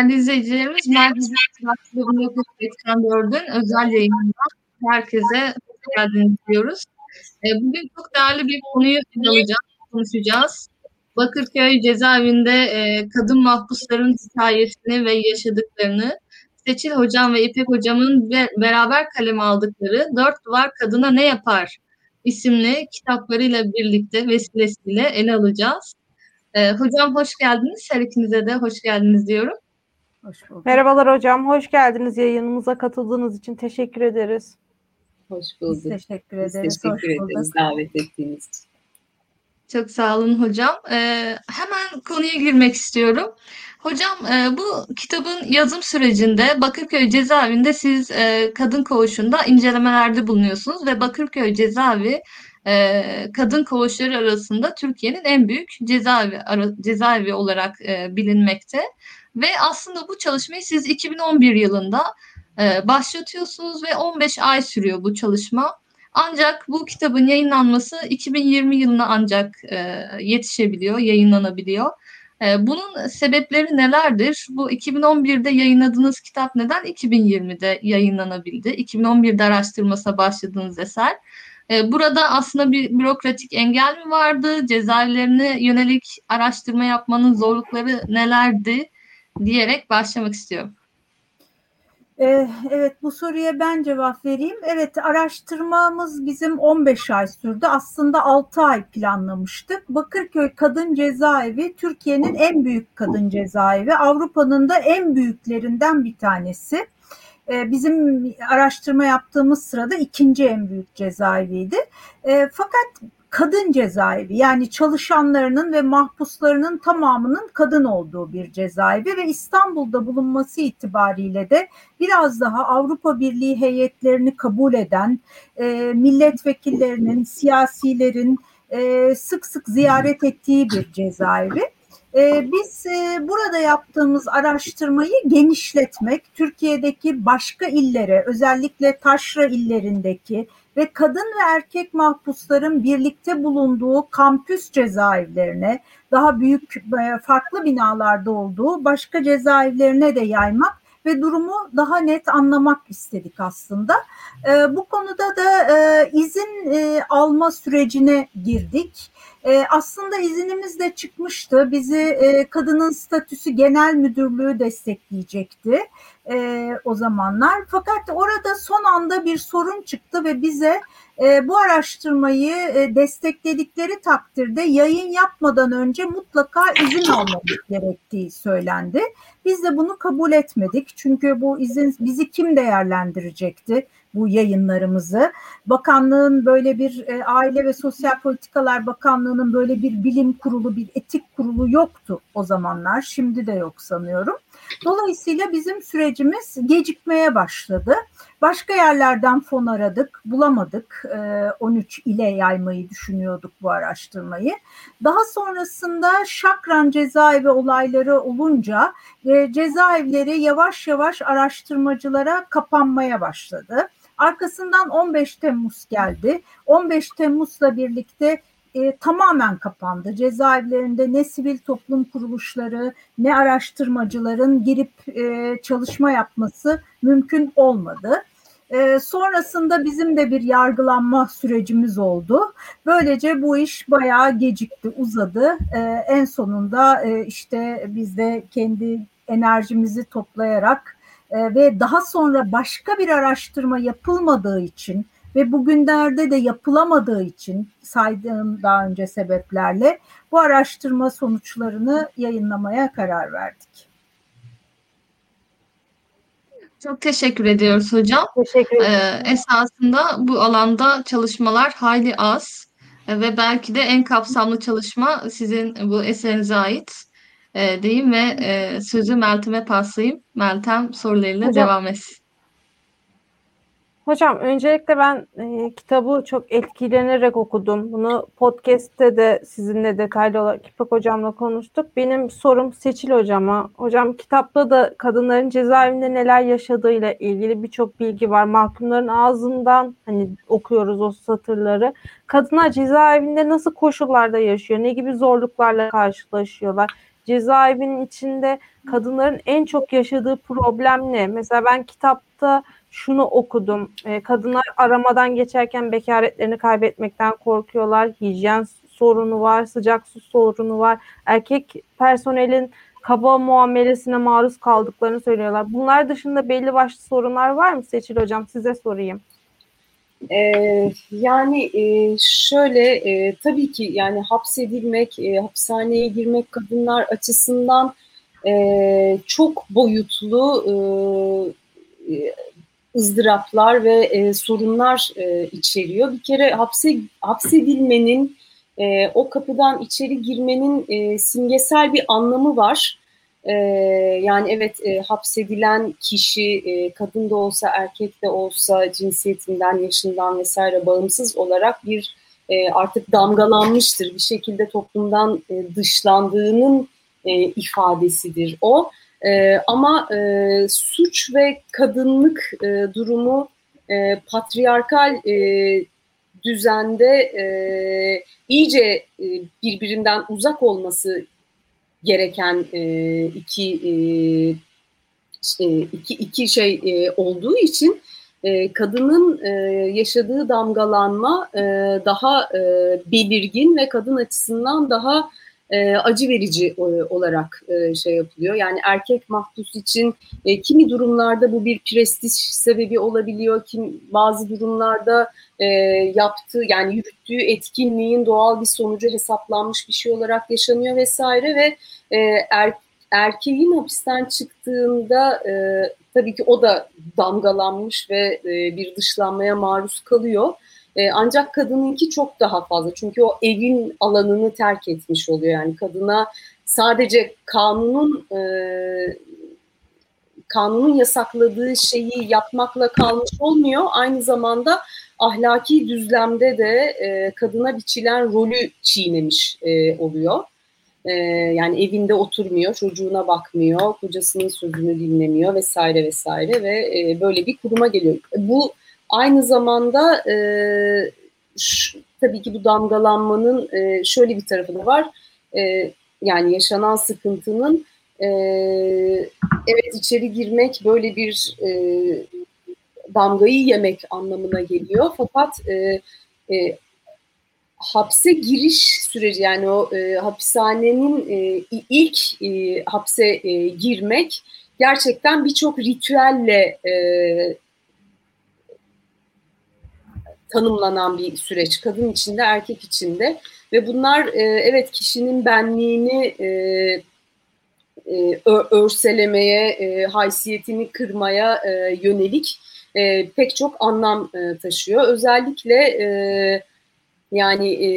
Değerli izleyicilerimiz, Merkezi Kitapçılığı 1984'ün özel yayınından herkese hoş geldiniz diyoruz. E, bugün çok değerli bir konuyu ele alacağız, konuşacağız. Bakırköy cezaevinde e, kadın mahpusların hikayesini ve yaşadıklarını Seçil Hocam ve İpek Hocam'ın beraber kaleme aldıkları Dört Duvar Kadına Ne Yapar isimli kitaplarıyla birlikte vesilesiyle ele alacağız. E, hocam hoş geldiniz. Her ikinize de hoş geldiniz diyorum. Hoş bulduk. Merhabalar hocam. Hoş geldiniz. Yayınımıza katıldığınız için teşekkür ederiz. Hoş bulduk. Biz teşekkür ederiz. Biz teşekkür hoş ederiz bulduk. davet ettiğiniz için. Çok sağ olun hocam. Ee, hemen konuya girmek istiyorum. Hocam e, bu kitabın yazım sürecinde Bakırköy cezaevinde siz e, kadın koğuşunda incelemelerde bulunuyorsunuz ve Bakırköy cezaevi e, kadın koğuşları arasında Türkiye'nin en büyük cezaevi ara, cezaevi olarak e, bilinmekte. Ve aslında bu çalışmayı siz 2011 yılında e, başlatıyorsunuz ve 15 ay sürüyor bu çalışma. Ancak bu kitabın yayınlanması 2020 yılına ancak e, yetişebiliyor, yayınlanabiliyor. E, bunun sebepleri nelerdir? Bu 2011'de yayınladığınız kitap neden 2020'de yayınlanabildi? 2011'de araştırmasına başladığınız eser. E, burada aslında bir bürokratik engel mi vardı? Cezaevlerine yönelik araştırma yapmanın zorlukları nelerdi? Diyerek başlamak istiyorum. Ee, evet bu soruya ben cevap vereyim. Evet araştırmamız bizim 15 ay sürdü. Aslında 6 ay planlamıştık. Bakırköy Kadın Cezaevi Türkiye'nin en büyük kadın cezaevi. Avrupa'nın da en büyüklerinden bir tanesi. Ee, bizim araştırma yaptığımız sırada ikinci en büyük cezaeviydi. Ee, fakat kadın cezaevi yani çalışanlarının ve mahpuslarının tamamının kadın olduğu bir cezaevi ve İstanbul'da bulunması itibariyle de biraz daha Avrupa Birliği heyetlerini kabul eden e, milletvekillerinin, siyasilerin e, sık sık ziyaret ettiği bir cezaevi. Ee, biz e, burada yaptığımız araştırmayı genişletmek, Türkiye'deki başka illere, özellikle taşra illerindeki ve kadın ve erkek mahpusların birlikte bulunduğu kampüs cezaevlerine, daha büyük e, farklı binalarda olduğu başka cezaevlerine de yaymak ve durumu daha net anlamak istedik aslında. E, bu konuda da e, izin e, alma sürecine girdik. E, aslında izinimiz de çıkmıştı. Bizi e, kadının statüsü genel müdürlüğü destekleyecekti e, o zamanlar. Fakat orada son anda bir sorun çıktı ve bize e, bu araştırmayı e, destekledikleri takdirde yayın yapmadan önce mutlaka izin almamız gerektiği söylendi. Biz de bunu kabul etmedik çünkü bu izin bizi kim değerlendirecekti? bu yayınlarımızı. Bakanlığın böyle bir e, Aile ve Sosyal Politikalar Bakanlığı'nın böyle bir bilim kurulu, bir etik kurulu yoktu o zamanlar. Şimdi de yok sanıyorum. Dolayısıyla bizim sürecimiz gecikmeye başladı. Başka yerlerden fon aradık, bulamadık. 13 e, ile yaymayı düşünüyorduk bu araştırmayı. Daha sonrasında Şakran cezaevi olayları olunca e, cezaevleri yavaş yavaş araştırmacılara kapanmaya başladı. Arkasından 15 Temmuz geldi. 15 Temmuz'la birlikte e, tamamen kapandı. Cezaevlerinde ne sivil toplum kuruluşları ne araştırmacıların girip e, çalışma yapması mümkün olmadı. E, sonrasında bizim de bir yargılanma sürecimiz oldu. Böylece bu iş bayağı gecikti, uzadı. E, en sonunda e, işte biz de kendi enerjimizi toplayarak e, ve daha sonra başka bir araştırma yapılmadığı için ve bugünlerde de yapılamadığı için saydığım daha önce sebeplerle bu araştırma sonuçlarını yayınlamaya karar verdik. Çok teşekkür ediyoruz hocam. Teşekkür ederim. Ee, esasında bu alanda çalışmalar hayli az ee, ve belki de en kapsamlı çalışma sizin bu eserinize ait e, diyeyim ve e, sözü Meltem'e paslayayım. Meltem sorularıyla hocam, devam etsin. Hocam öncelikle ben e, kitabı çok etkilenerek okudum. Bunu podcast'te de sizinle detaylı olarak İpek hocamla konuştuk. Benim sorum Seçil hocama. Hocam kitapta da kadınların cezaevinde neler yaşadığıyla ilgili birçok bilgi var. Mahkumların ağzından hani okuyoruz o satırları. Kadınlar cezaevinde nasıl koşullarda yaşıyor? Ne gibi zorluklarla karşılaşıyorlar? cezaevinin içinde kadınların en çok yaşadığı problem ne? Mesela ben kitapta şunu okudum. E, kadınlar aramadan geçerken bekaretlerini kaybetmekten korkuyorlar. Hijyen sorunu var, sıcak su sorunu var. Erkek personelin kaba muamelesine maruz kaldıklarını söylüyorlar. Bunlar dışında belli başlı sorunlar var mı Seçil Hocam? Size sorayım. Ee, yani e, şöyle e, tabii ki yani hapsedilmek, e, hapishaneye girmek kadınlar açısından e, çok boyutlu e, ızdıraplar ve e, sorunlar e, içeriyor. Bir kere hapse hapsedilmenin e, o kapıdan içeri girmenin e, simgesel bir anlamı var. E, yani evet e, hapsedilen kişi e, kadın da olsa erkek de olsa cinsiyetinden, yaşından vesaire bağımsız olarak bir e, artık damgalanmıştır. Bir şekilde toplumdan e, dışlandığının e, ifadesidir o. E, ama e, suç ve kadınlık e, durumu e, patriarkal e, düzende e, iyice e, birbirinden uzak olması gereken e, iki, e, iki iki şey e, olduğu için e, kadının e, yaşadığı damgalanma e, daha e, belirgin ve kadın açısından daha e, acı verici e, olarak e, şey yapılıyor. Yani erkek mahpus için e, kimi durumlarda bu bir prestij sebebi olabiliyor, kim bazı durumlarda e, yaptığı yani yürüttüğü etkinliğin doğal bir sonucu hesaplanmış bir şey olarak yaşanıyor vesaire ve e, er, erkeğin hapisten çıktığında e, tabii ki o da damgalanmış ve e, bir dışlanmaya maruz kalıyor. E, ancak kadınınki çok daha fazla çünkü o evin alanını terk etmiş oluyor yani kadına sadece kanunun e, kanunun yasakladığı şeyi yapmakla kalmış olmuyor. Aynı zamanda ahlaki düzlemde de e, kadına biçilen rolü çiğnemiş e, oluyor. Yani evinde oturmuyor, çocuğuna bakmıyor, kocasının sözünü dinlemiyor vesaire vesaire ve böyle bir kuruma geliyor. Bu aynı zamanda e, şu, tabii ki bu damgalanmanın e, şöyle bir tarafı da var. E, yani yaşanan sıkıntının e, evet içeri girmek böyle bir e, damgayı yemek anlamına geliyor. Fakat e, e, hapse giriş süreci yani o e, hapishanenin e, ilk e, hapse e, girmek gerçekten birçok ritüelle e, tanımlanan bir süreç. Kadın içinde, erkek içinde ve bunlar e, evet kişinin benliğini e, e, örselemeye, e, haysiyetini kırmaya e, yönelik e, pek çok anlam e, taşıyor. Özellikle e, yani e,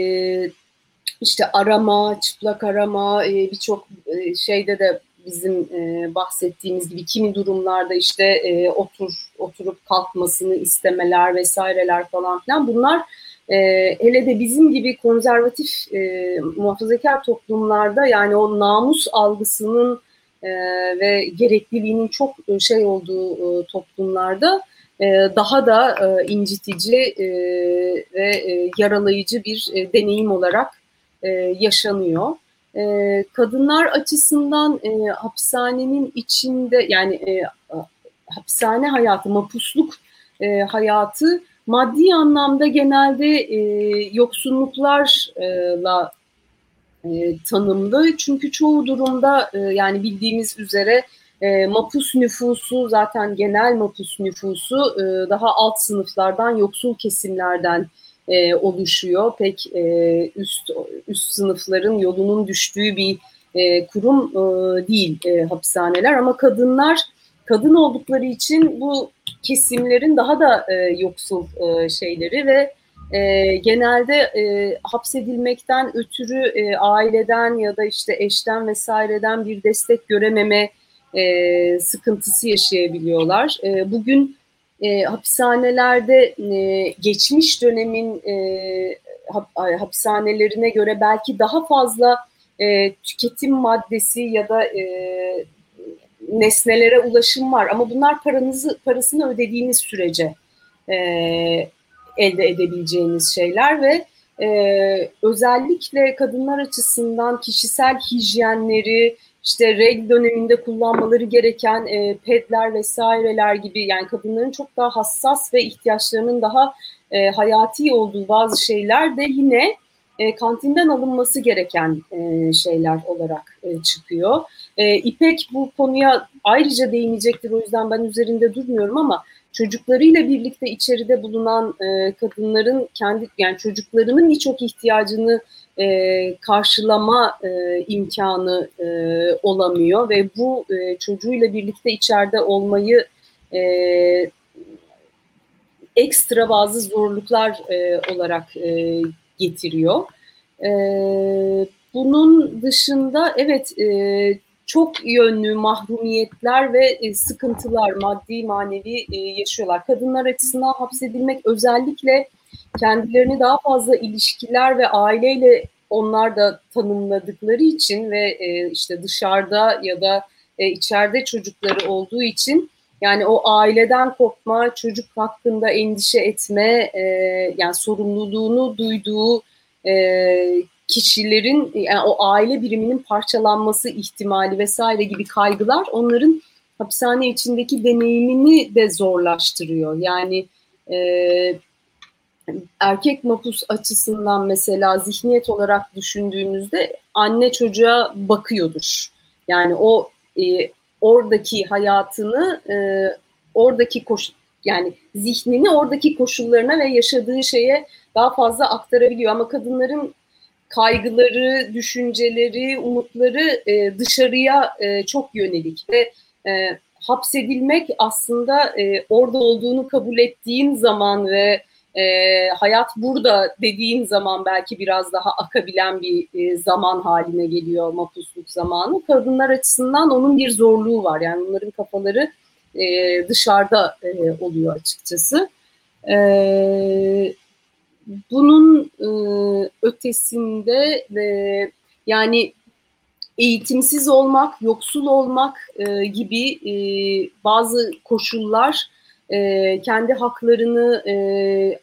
işte arama, çıplak arama, e, birçok e, şeyde de bizim e, bahsettiğimiz gibi kimi durumlarda işte e, otur oturup kalkmasını istemeler vesaireler falan filan bunlar e, hele de bizim gibi konservatif e, muhafazakar toplumlarda yani o namus algısının e, ve gerekliliğinin çok şey olduğu e, toplumlarda e, daha da e, incitici e, ve e, yaralayıcı bir e, deneyim olarak e, yaşanıyor. E, kadınlar açısından e, hapishanenin içinde yani e, hapishane hayatı, mapusluk e, hayatı maddi anlamda genelde e, yoksunluklarla e, tanımlı. Çünkü çoğu durumda e, yani bildiğimiz üzere e, mapus nüfusu zaten genel mapus nüfusu e, daha alt sınıflardan, yoksul kesimlerden e, oluşuyor. Pek e, üst üst sınıfların yolunun düştüğü bir e, kurum e, değil e, hapishaneler ama kadınlar kadın oldukları için bu kesimlerin daha da e, yoksul e, şeyleri ve e, genelde e, hapsedilmekten ötürü e, aileden ya da işte eşten vesaireden bir destek görememe e, sıkıntısı yaşayabiliyorlar. E, bugün e, hapishanelerde e, geçmiş dönemin e, hap, hapishanelerine göre belki daha fazla e, tüketim maddesi ya da e, nesnelere ulaşım var. Ama bunlar paranızı parasını ödediğiniz sürece e, elde edebileceğiniz şeyler ve e, özellikle kadınlar açısından kişisel hijyenleri, işte regl döneminde kullanmaları gereken e, pedler vesaireler gibi yani kadınların çok daha hassas ve ihtiyaçlarının daha e, hayati olduğu bazı şeyler de yine e, kantinden alınması gereken e, şeyler olarak e, çıkıyor. E, İpek bu konuya ayrıca değinecektir o yüzden ben üzerinde durmuyorum ama çocuklarıyla birlikte içeride bulunan e, kadınların kendi yani çocuklarının birçok ihtiyacını e, karşılama e, imkanı e, olamıyor ve bu e, çocuğuyla birlikte içeride olmayı e, ekstra bazı zorluklar e, olarak e, getiriyor. E, bunun dışında evet e, çok yönlü mahrumiyetler ve e, sıkıntılar maddi manevi e, yaşıyorlar. Kadınlar açısından hapsedilmek özellikle kendilerini daha fazla ilişkiler ve aileyle onlar da tanımladıkları için ve e, işte dışarıda ya da e, içeride çocukları olduğu için yani o aileden kopma, çocuk hakkında endişe etme, e, yani sorumluluğunu duyduğu e, kişilerin yani o aile biriminin parçalanması ihtimali vesaire gibi kaygılar onların hapishane içindeki deneyimini de zorlaştırıyor. Yani e, erkek mapus açısından mesela zihniyet olarak düşündüğümüzde anne çocuğa bakıyordur. Yani o e, oradaki hayatını e, oradaki koş yani zihnini oradaki koşullarına ve yaşadığı şeye daha fazla aktarabiliyor ama kadınların kaygıları, düşünceleri, umutları e, dışarıya e, çok yönelik ve e, hapsedilmek aslında e, orada olduğunu kabul ettiğin zaman ve e, hayat burada dediğin zaman belki biraz daha akabilen bir e, zaman haline geliyor mapusluk zamanı. Kadınlar açısından onun bir zorluğu var. Yani onların kafaları e, dışarıda e, oluyor açıkçası. E, bunun e, ötesinde e, yani eğitimsiz olmak, yoksul olmak e, gibi e, bazı koşullar e, kendi haklarını e,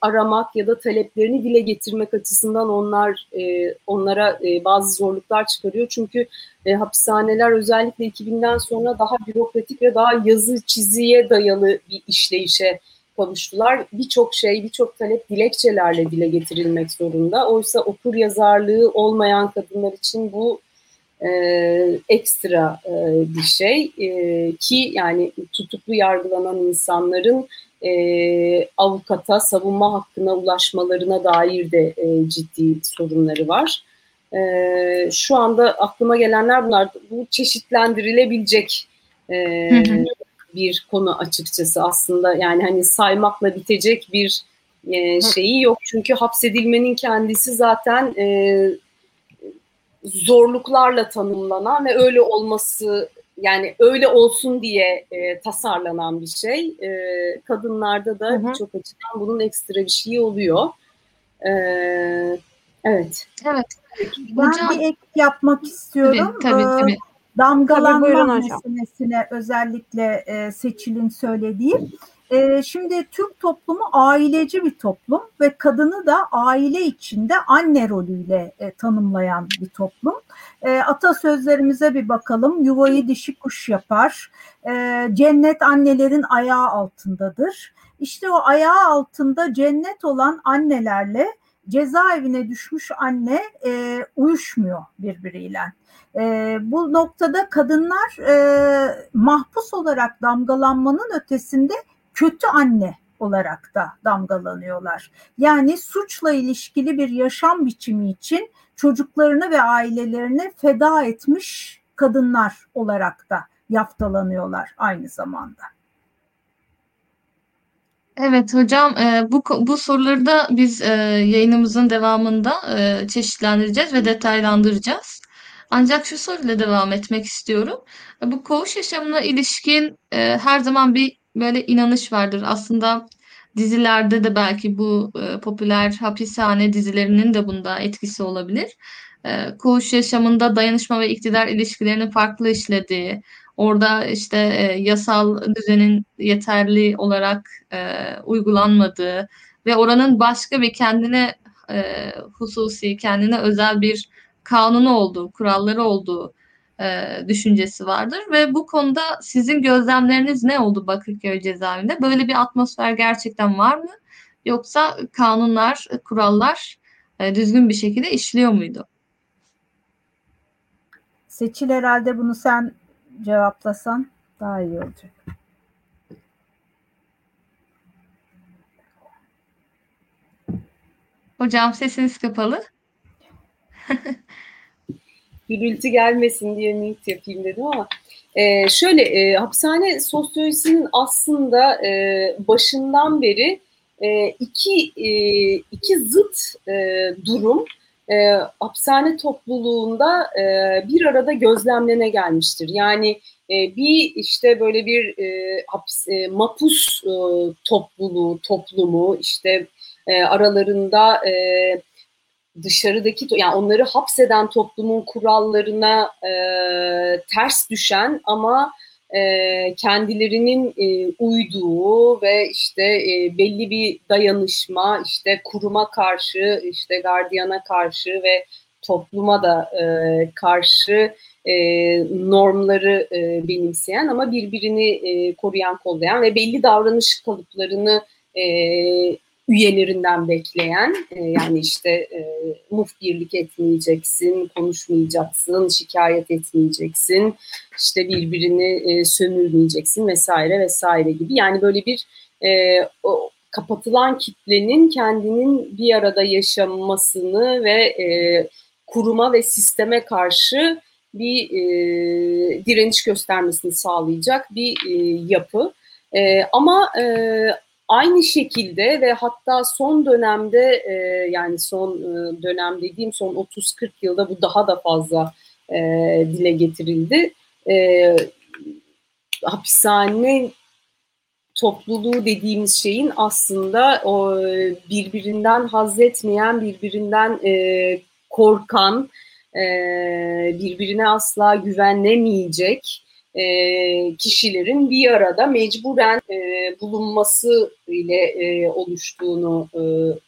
aramak ya da taleplerini dile getirmek açısından onlar e, onlara e, bazı zorluklar çıkarıyor. Çünkü e, hapishaneler özellikle 2000'den sonra daha bürokratik ve daha yazı çiziye dayalı bir işleyişe kavuştular. Birçok şey, birçok talep dilekçelerle dile getirilmek zorunda. Oysa okur yazarlığı olmayan kadınlar için bu e, ekstra e, bir şey. E, ki yani tutuklu yargılanan insanların e, avukata savunma hakkına ulaşmalarına dair de e, ciddi sorunları var. E, şu anda aklıma gelenler bunlar. Bu çeşitlendirilebilecek e, bir konu açıkçası. Aslında yani hani saymakla bitecek bir e, şeyi yok. Çünkü hapsedilmenin kendisi zaten e, zorluklarla tanımlanan ve öyle olması yani öyle olsun diye e, tasarlanan bir şey. E, kadınlarda da birçok açıdan bunun ekstra bir şeyi oluyor. E, evet. Evet. Ben Hocam, bir ek yapmak istiyorum. Tabii tabii. tabii. Damgalanma meselesine özellikle e, Seçil'in söylediği. E, şimdi Türk toplumu aileci bir toplum ve kadını da aile içinde anne rolüyle e, tanımlayan bir toplum. E, atasözlerimize bir bakalım. Yuvayı dişi kuş yapar. E, cennet annelerin ayağı altındadır. İşte o ayağı altında cennet olan annelerle cezaevine düşmüş anne e, uyuşmuyor birbiriyle. E, bu noktada kadınlar e, mahpus olarak damgalanmanın ötesinde kötü anne olarak da damgalanıyorlar. Yani suçla ilişkili bir yaşam biçimi için çocuklarını ve ailelerini feda etmiş kadınlar olarak da yaftalanıyorlar aynı zamanda. Evet hocam e, bu bu soruları da biz e, yayınımızın devamında e, çeşitlendireceğiz ve detaylandıracağız. Ancak şu soruyla devam etmek istiyorum. Bu koğuş yaşamına ilişkin her zaman bir böyle inanış vardır. Aslında dizilerde de belki bu popüler hapishane dizilerinin de bunda etkisi olabilir. Koğuş yaşamında dayanışma ve iktidar ilişkilerinin farklı işlediği, Orada işte e, yasal düzenin yeterli olarak e, uygulanmadığı ve oranın başka bir kendine e, hususi, kendine özel bir kanunu olduğu, kuralları olduğu e, düşüncesi vardır ve bu konuda sizin gözlemleriniz ne oldu Bakırköy cezaevinde? Böyle bir atmosfer gerçekten var mı? Yoksa kanunlar, kurallar e, düzgün bir şekilde işliyor muydu? Seçil herhalde bunu sen cevaplasan daha iyi olacak. Hocam sesiniz kapalı. Gürültü gelmesin diye mute yapayım dedim ama e, şöyle e, hapishane sosyolojisinin aslında e, başından beri e, iki e, iki zıt e, durum e, hapishane topluluğunda e, bir arada gözlemlene gelmiştir. Yani e, bir işte böyle bir e, hapis, e, mapus e, topluluğu, toplumu işte e, aralarında e, dışarıdaki yani onları hapseden toplumun kurallarına e, ters düşen ama e, kendilerinin e, uyduğu ve işte e, belli bir dayanışma işte kuruma karşı işte gardiyana karşı ve topluma da e, karşı e, normları e, benimseyen ama birbirini e, koruyan kollayan ve belli davranış kalıplarını e, üyelerinden bekleyen e, yani işte e, muhbirlik etmeyeceksin, konuşmayacaksın, şikayet etmeyeceksin, işte birbirini e, sömürmeyeceksin vesaire vesaire gibi. Yani böyle bir e, o, kapatılan kitlenin kendinin bir arada yaşamasını ve e, kuruma ve sisteme karşı bir e, direniş göstermesini sağlayacak bir e, yapı. E, ama e, Aynı şekilde ve hatta son dönemde e, yani son e, dönem dediğim son 30-40 yılda bu daha da fazla e, dile getirildi. E, hapishane topluluğu dediğimiz şeyin aslında o birbirinden haz etmeyen, birbirinden e, korkan, e, birbirine asla güvenemeyecek e, kişilerin bir arada mecburen e, bulunması ile e, oluştuğunu e,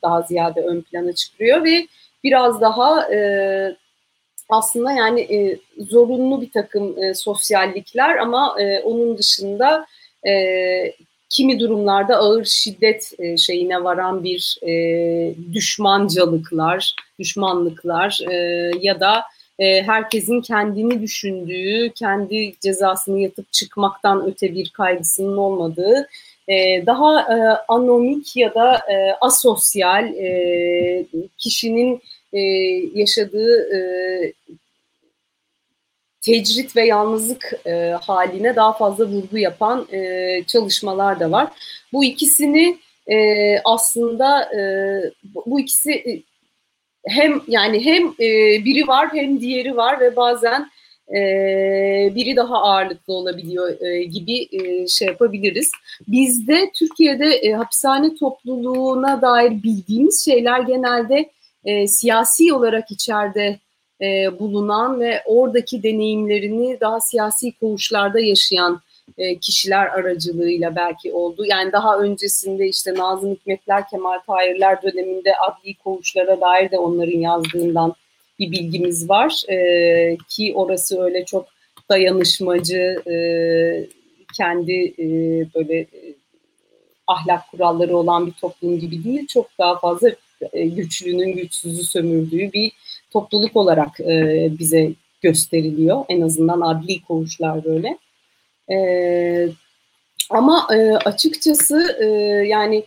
daha ziyade ön plana çıkıyor ve biraz daha e, aslında yani e, zorunlu bir takım e, sosyallikler ama e, onun dışında e, kimi durumlarda ağır şiddet e, şeyine varan bir e, düşmancalıklar, düşmanlıklar e, ya da e, herkesin kendini düşündüğü, kendi cezasını yatıp çıkmaktan öte bir kaygısının olmadığı, e, daha e, anomik ya da e, asosyal e, kişinin e, yaşadığı e, tecrit ve yalnızlık e, haline daha fazla vurgu yapan e, çalışmalar da var. Bu ikisini e, aslında e, bu ikisi hem yani hem e, biri var hem diğeri var ve bazen e, biri daha ağırlıklı olabiliyor e, gibi e, şey yapabiliriz. Bizde Türkiye'de e, hapishane topluluğuna dair bildiğimiz şeyler genelde e, siyasi olarak içeride e, bulunan ve oradaki deneyimlerini daha siyasi koğuşlarda yaşayan e, kişiler aracılığıyla belki oldu. Yani daha öncesinde işte Nazım Hikmetler, Kemal Tahirler döneminde adli koğuşlara dair de onların yazdığından bir bilgimiz var. E, ki orası öyle çok dayanışmacı, e, kendi e, böyle e, ahlak kuralları olan bir toplum gibi değil. Çok daha fazla e, güçlünün güçsüzü sömürdüğü bir topluluk olarak e, bize gösteriliyor. En azından adli koğuşlar böyle. E, ama e, açıkçası e, yani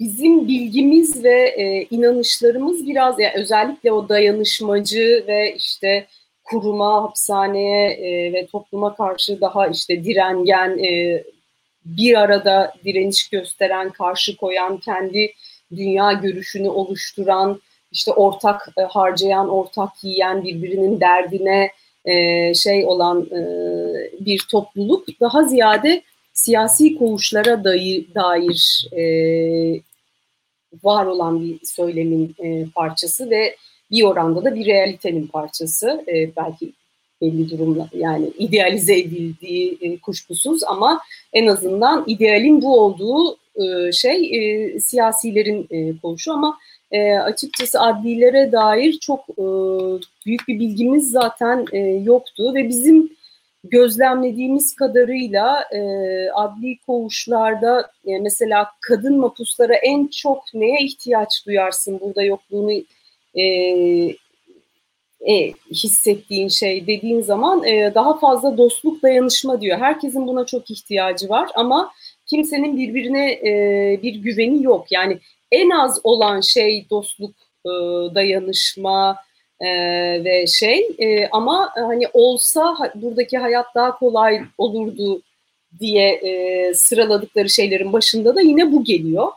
bizim bilgimiz ve e, inanışlarımız biraz yani özellikle o dayanışmacı ve işte kuruma, hapishaneye e, ve topluma karşı daha işte direngen, e, bir arada direniş gösteren, karşı koyan, kendi dünya görüşünü oluşturan, işte ortak e, harcayan, ortak yiyen, birbirinin derdine e, şey olan e, bir topluluk daha ziyade siyasi koğuşlara dair, dair e, var olan bir söylemin parçası ve bir oranda da bir realitenin parçası. Belki belli durumda yani idealize edildiği kuşkusuz ama en azından idealin bu olduğu şey siyasilerin e, koğuşu ama e, açıkçası adlilere dair çok e, büyük bir bilgimiz zaten e, yoktu ve bizim gözlemlediğimiz kadarıyla e, adli koğuşlarda e, mesela kadın mapuslara en çok neye ihtiyaç duyarsın burada yokluğunu e, e, hissettiğin şey dediğin zaman e, daha fazla dostluk dayanışma diyor. Herkesin buna çok ihtiyacı var ama kimsenin birbirine e, bir güveni yok. Yani en az olan şey dostluk, e, dayanışma e, ve şey e, ama hani olsa buradaki hayat daha kolay olurdu diye e, sıraladıkları şeylerin başında da yine bu geliyor.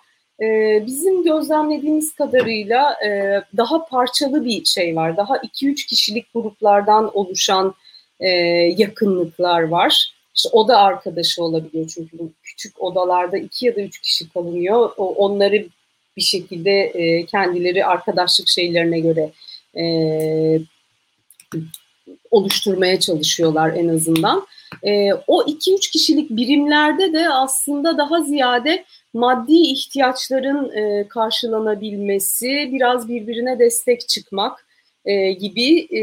E, bizim gözlemlediğimiz kadarıyla e, daha parçalı bir şey var. Daha 2-3 kişilik gruplardan oluşan e, yakınlıklar var. İşte oda arkadaşı olabiliyor çünkü bu küçük odalarda iki ya da üç kişi kalınıyor. Onları bir şekilde e, kendileri arkadaşlık şeylerine göre e, oluşturmaya çalışıyorlar en azından. E, o iki üç kişilik birimlerde de aslında daha ziyade maddi ihtiyaçların e, karşılanabilmesi, biraz birbirine destek çıkmak e, gibi e,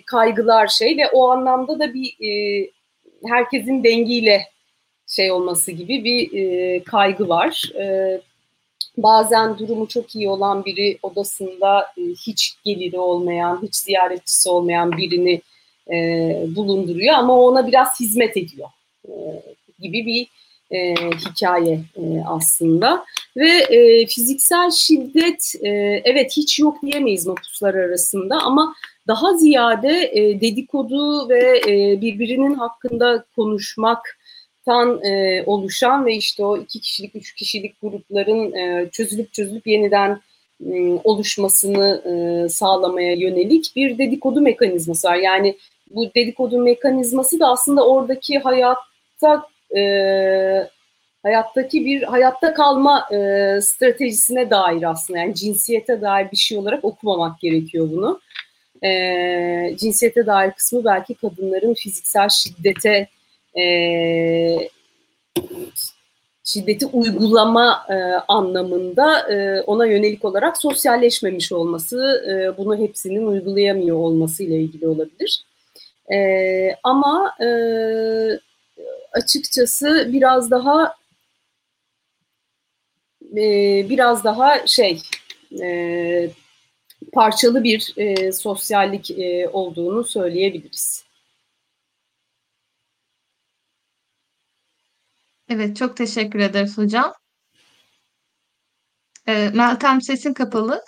kaygılar şey ve o anlamda da bir e, herkesin dengiyle şey olması gibi bir e, kaygı var. E, bazen durumu çok iyi olan biri odasında e, hiç geliri olmayan, hiç ziyaretçisi olmayan birini e, bulunduruyor ama ona biraz hizmet ediyor e, gibi bir e, hikaye e, aslında. Ve e, fiziksel şiddet e, evet hiç yok diyemeyiz mapuslar arasında ama daha ziyade e, dedikodu ve e, birbirinin hakkında konuşmaktan e, oluşan ve işte o iki kişilik, üç kişilik grupların e, çözülüp çözülüp yeniden e, oluşmasını e, sağlamaya yönelik bir dedikodu mekanizması var. Yani bu dedikodu mekanizması da aslında oradaki hayatta e, hayattaki bir hayatta kalma e, stratejisine dair aslında yani cinsiyete dair bir şey olarak okumamak gerekiyor bunu. E, cinsiyete dair kısmı belki kadınların fiziksel şiddete e, şiddeti uygulama e, anlamında e, ona yönelik olarak sosyalleşmemiş olması, e, bunu hepsinin uygulayamıyor olması ile ilgili olabilir. E, ama e, açıkçası biraz daha e, biraz daha şey e, parçalı bir e, sosyallik e, olduğunu söyleyebiliriz. Evet, çok teşekkür ederiz hocam. E, Meltem sesin kapalı.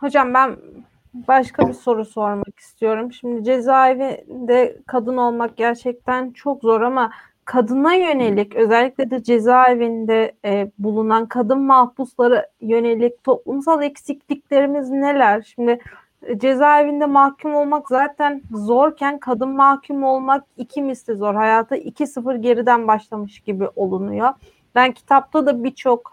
Hocam ben başka bir soru sormak istiyorum. Şimdi cezaevinde kadın olmak gerçekten çok zor ama kadına yönelik özellikle de cezaevinde e, bulunan kadın mahpuslara yönelik toplumsal eksikliklerimiz neler? Şimdi cezaevinde mahkum olmak zaten zorken kadın mahkum olmak iki misli zor. Hayata 2-0 geriden başlamış gibi olunuyor. Ben kitapta da birçok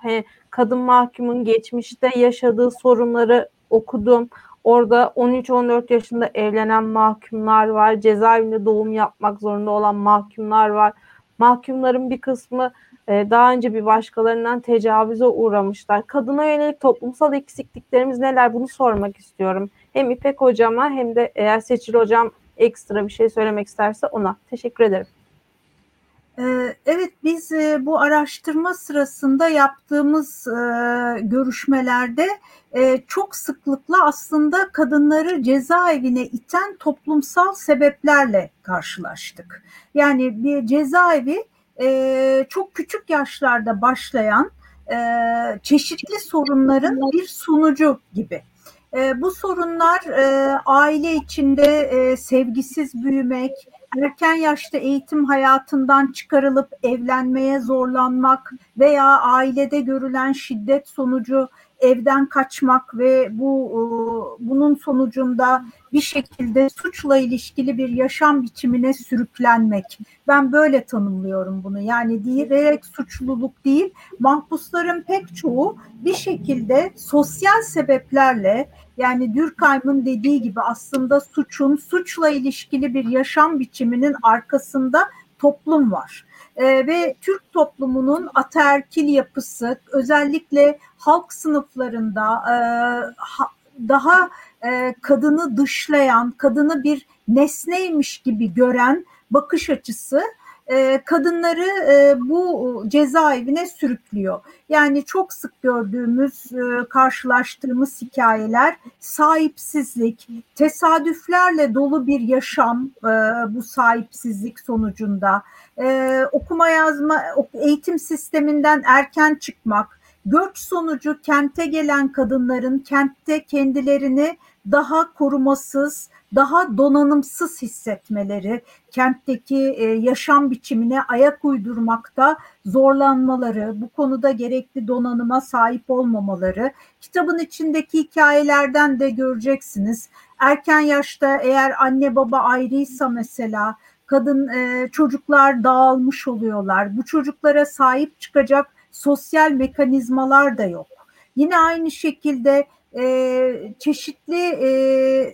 kadın mahkumun geçmişte yaşadığı sorunları okudum. Orada 13-14 yaşında evlenen mahkumlar var. Cezaevinde doğum yapmak zorunda olan mahkumlar var. Mahkumların bir kısmı daha önce bir başkalarından tecavüze uğramışlar. Kadına yönelik toplumsal eksikliklerimiz neler bunu sormak istiyorum. Hem İpek hocama hem de eğer Seçil hocam ekstra bir şey söylemek isterse ona. Teşekkür ederim. Ee, evet biz e, bu araştırma sırasında yaptığımız e, görüşmelerde e, çok sıklıkla aslında kadınları cezaevine iten toplumsal sebeplerle karşılaştık. Yani bir cezaevi çok küçük yaşlarda başlayan çeşitli sorunların bir sunucu gibi. bu sorunlar aile içinde sevgisiz büyümek, erken yaşta eğitim hayatından çıkarılıp evlenmeye zorlanmak veya ailede görülen şiddet sonucu evden kaçmak ve bu e, bunun sonucunda bir şekilde suçla ilişkili bir yaşam biçimine sürüklenmek. Ben böyle tanımlıyorum bunu. Yani diyerek suçluluk değil, mahpusların pek çoğu bir şekilde sosyal sebeplerle yani Durkheim'ın dediği gibi aslında suçun suçla ilişkili bir yaşam biçiminin arkasında toplum var. E, ve Türk toplumunun ataerkil yapısı özellikle halk sınıflarında e, ha, daha e, kadını dışlayan, kadını bir nesneymiş gibi gören bakış açısı e, kadınları e, bu cezaevine sürüklüyor. Yani çok sık gördüğümüz, e, karşılaştığımız hikayeler sahipsizlik, tesadüflerle dolu bir yaşam e, bu sahipsizlik sonucunda. E, okuma yazma, eğitim sisteminden erken çıkmak, göç sonucu kente gelen kadınların kentte kendilerini daha korumasız, daha donanımsız hissetmeleri, kentteki e, yaşam biçimine ayak uydurmakta zorlanmaları, bu konuda gerekli donanıma sahip olmamaları, kitabın içindeki hikayelerden de göreceksiniz. Erken yaşta eğer anne baba ayrıysa mesela kadın e, çocuklar dağılmış oluyorlar. Bu çocuklara sahip çıkacak sosyal mekanizmalar da yok. Yine aynı şekilde e, çeşitli e,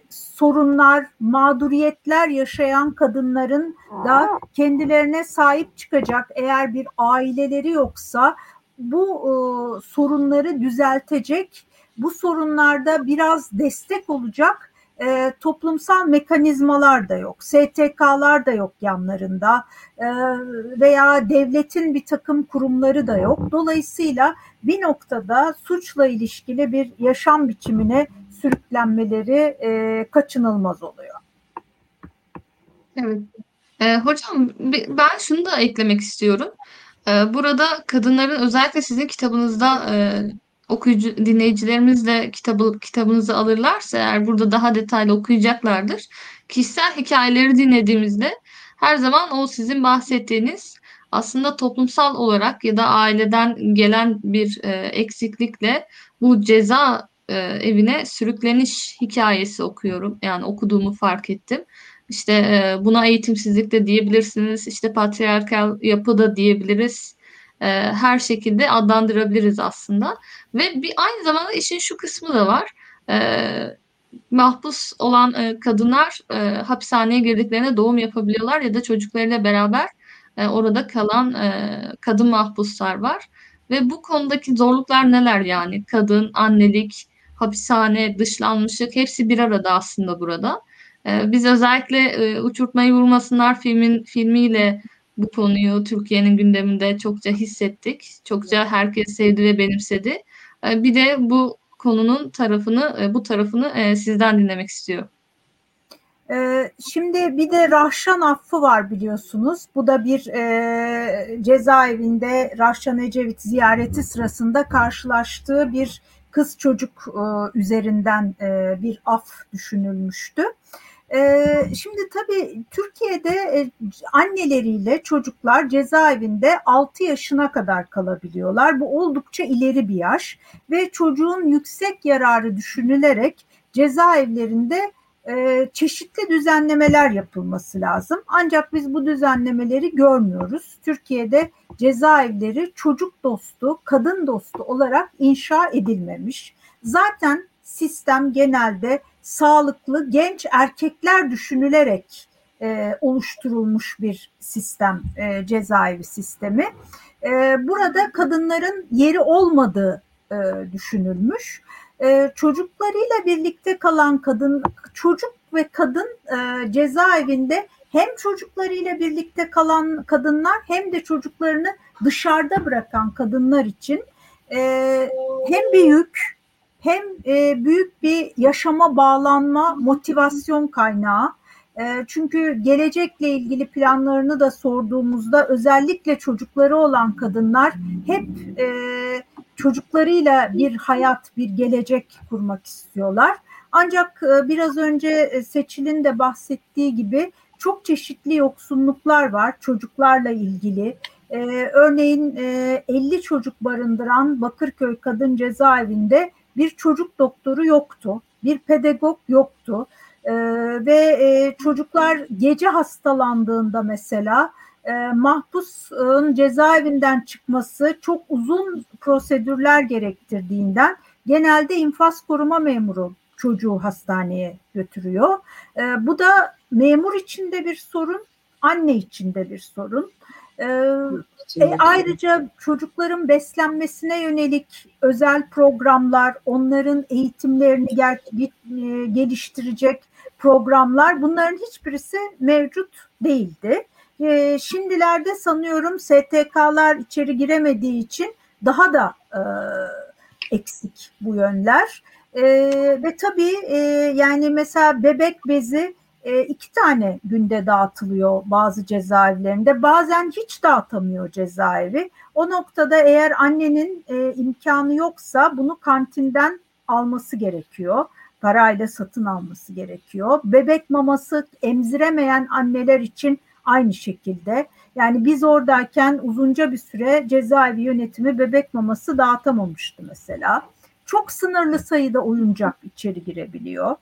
sorunlar, mağduriyetler yaşayan kadınların da kendilerine sahip çıkacak eğer bir aileleri yoksa bu e, sorunları düzeltecek, bu sorunlarda biraz destek olacak e, toplumsal mekanizmalar da yok, STK'lar da yok yanlarında e, veya devletin bir takım kurumları da yok. Dolayısıyla bir noktada suçla ilişkili bir yaşam biçimine sürüklenmeleri e, kaçınılmaz oluyor. Evet. E, hocam ben şunu da eklemek istiyorum. E, burada kadınların özellikle sizin kitabınızda e, okuyucu dinleyicilerimiz de kitabı kitabınızı alırlarsa eğer burada daha detaylı okuyacaklardır. Kişisel hikayeleri dinlediğimizde her zaman o sizin bahsettiğiniz aslında toplumsal olarak ya da aileden gelen bir e, eksiklikle bu ceza e, evine sürükleniş hikayesi okuyorum. Yani okuduğumu fark ettim. İşte e, buna eğitimsizlik de diyebilirsiniz. İşte patriarkal yapı da diyebiliriz. E, her şekilde adlandırabiliriz aslında. Ve bir aynı zamanda işin şu kısmı da var. E, mahpus olan e, kadınlar e, hapishaneye girdiklerinde doğum yapabiliyorlar ya da çocuklarıyla beraber e, orada kalan e, kadın mahpuslar var. Ve bu konudaki zorluklar neler yani? Kadın, annelik, hapishane, dışlanmışlık hepsi bir arada aslında burada. E, biz özellikle e, Uçurtmayı Vurmasınlar filmin filmiyle bu konuyu Türkiye'nin gündeminde çokça hissettik. Çokça herkes sevdi ve benimsedi. E, bir de bu konunun tarafını, e, bu tarafını e, sizden dinlemek istiyorum. Şimdi bir de Rahşan affı var biliyorsunuz. Bu da bir e, cezaevinde Rahşan Ecevit ziyareti sırasında karşılaştığı bir kız çocuk e, üzerinden e, bir af düşünülmüştü. Ee, şimdi tabii Türkiye'de e, anneleriyle çocuklar cezaevinde 6 yaşına kadar kalabiliyorlar. Bu oldukça ileri bir yaş ve çocuğun yüksek yararı düşünülerek cezaevlerinde e, çeşitli düzenlemeler yapılması lazım. Ancak biz bu düzenlemeleri görmüyoruz. Türkiye'de cezaevleri çocuk dostu, kadın dostu olarak inşa edilmemiş. Zaten sistem genelde sağlıklı genç erkekler düşünülerek e, oluşturulmuş bir sistem, e, cezaevi sistemi. E, burada kadınların yeri olmadığı e, düşünülmüş. E, çocuklarıyla birlikte kalan kadın, çocuk ve kadın e, cezaevinde hem çocuklarıyla birlikte kalan kadınlar hem de çocuklarını dışarıda bırakan kadınlar için e, hem büyük hem e, büyük bir yaşama bağlanma motivasyon kaynağı. E, çünkü gelecekle ilgili planlarını da sorduğumuzda özellikle çocukları olan kadınlar hep e, çocuklarıyla bir hayat, bir gelecek kurmak istiyorlar. Ancak e, biraz önce e, Seçil'in de bahsettiği gibi çok çeşitli yoksunluklar var çocuklarla ilgili. Ee, örneğin e, 50 çocuk barındıran Bakırköy Kadın Cezaevinde bir çocuk doktoru yoktu, bir pedagog yoktu e, ve e, çocuklar gece hastalandığında mesela e, mahpusun cezaevinden çıkması çok uzun prosedürler gerektirdiğinden genelde infaz koruma memuru çocuğu hastaneye götürüyor. E, bu da memur içinde bir sorun, anne içinde bir sorun. E, e, ayrıca çocukların beslenmesine yönelik özel programlar, onların eğitimlerini gel, e, geliştirecek programlar bunların hiçbirisi mevcut değildi. E, şimdilerde sanıyorum STK'lar içeri giremediği için daha da e, eksik bu yönler. E, ve tabii e, yani mesela bebek bezi e, iki tane günde dağıtılıyor bazı cezaevlerinde. Bazen hiç dağıtamıyor cezaevi. O noktada eğer annenin e, imkanı yoksa bunu kantinden alması gerekiyor. Parayla satın alması gerekiyor. Bebek maması emziremeyen anneler için aynı şekilde. Yani biz oradayken uzunca bir süre cezaevi yönetimi bebek maması dağıtamamıştı mesela. Çok sınırlı sayıda oyuncak içeri girebiliyor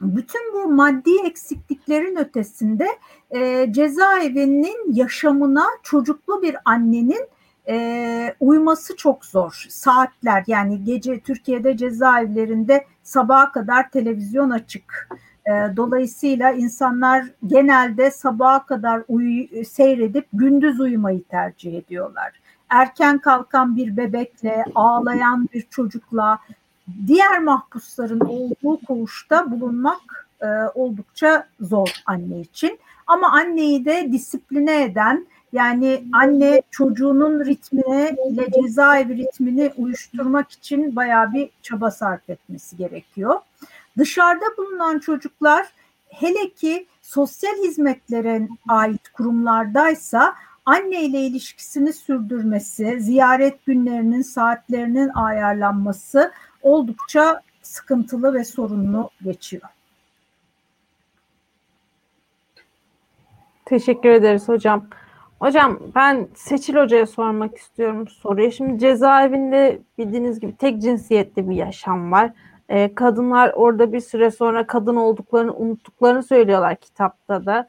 bütün bu maddi eksikliklerin ötesinde e, cezaevinin yaşamına çocuklu bir annenin e, uyması çok zor. Saatler yani gece Türkiye'de cezaevlerinde sabaha kadar televizyon açık. E, dolayısıyla insanlar genelde sabaha kadar uyu, seyredip gündüz uyumayı tercih ediyorlar. Erken kalkan bir bebekle, ağlayan bir çocukla, diğer mahpusların olduğu koğuşta bulunmak e, oldukça zor anne için. Ama anneyi de disipline eden yani anne çocuğunun ritmine ile cezaevi ritmini uyuşturmak için bayağı bir çaba sarf etmesi gerekiyor. Dışarıda bulunan çocuklar hele ki sosyal hizmetlere ait kurumlardaysa anne ile ilişkisini sürdürmesi, ziyaret günlerinin, saatlerinin ayarlanması oldukça sıkıntılı ve sorunlu geçiyor. Teşekkür ederiz hocam. Hocam ben Seçil Hoca'ya sormak istiyorum soruyu. Şimdi cezaevinde bildiğiniz gibi tek cinsiyetli bir yaşam var. Ee, kadınlar orada bir süre sonra kadın olduklarını unuttuklarını söylüyorlar kitapta da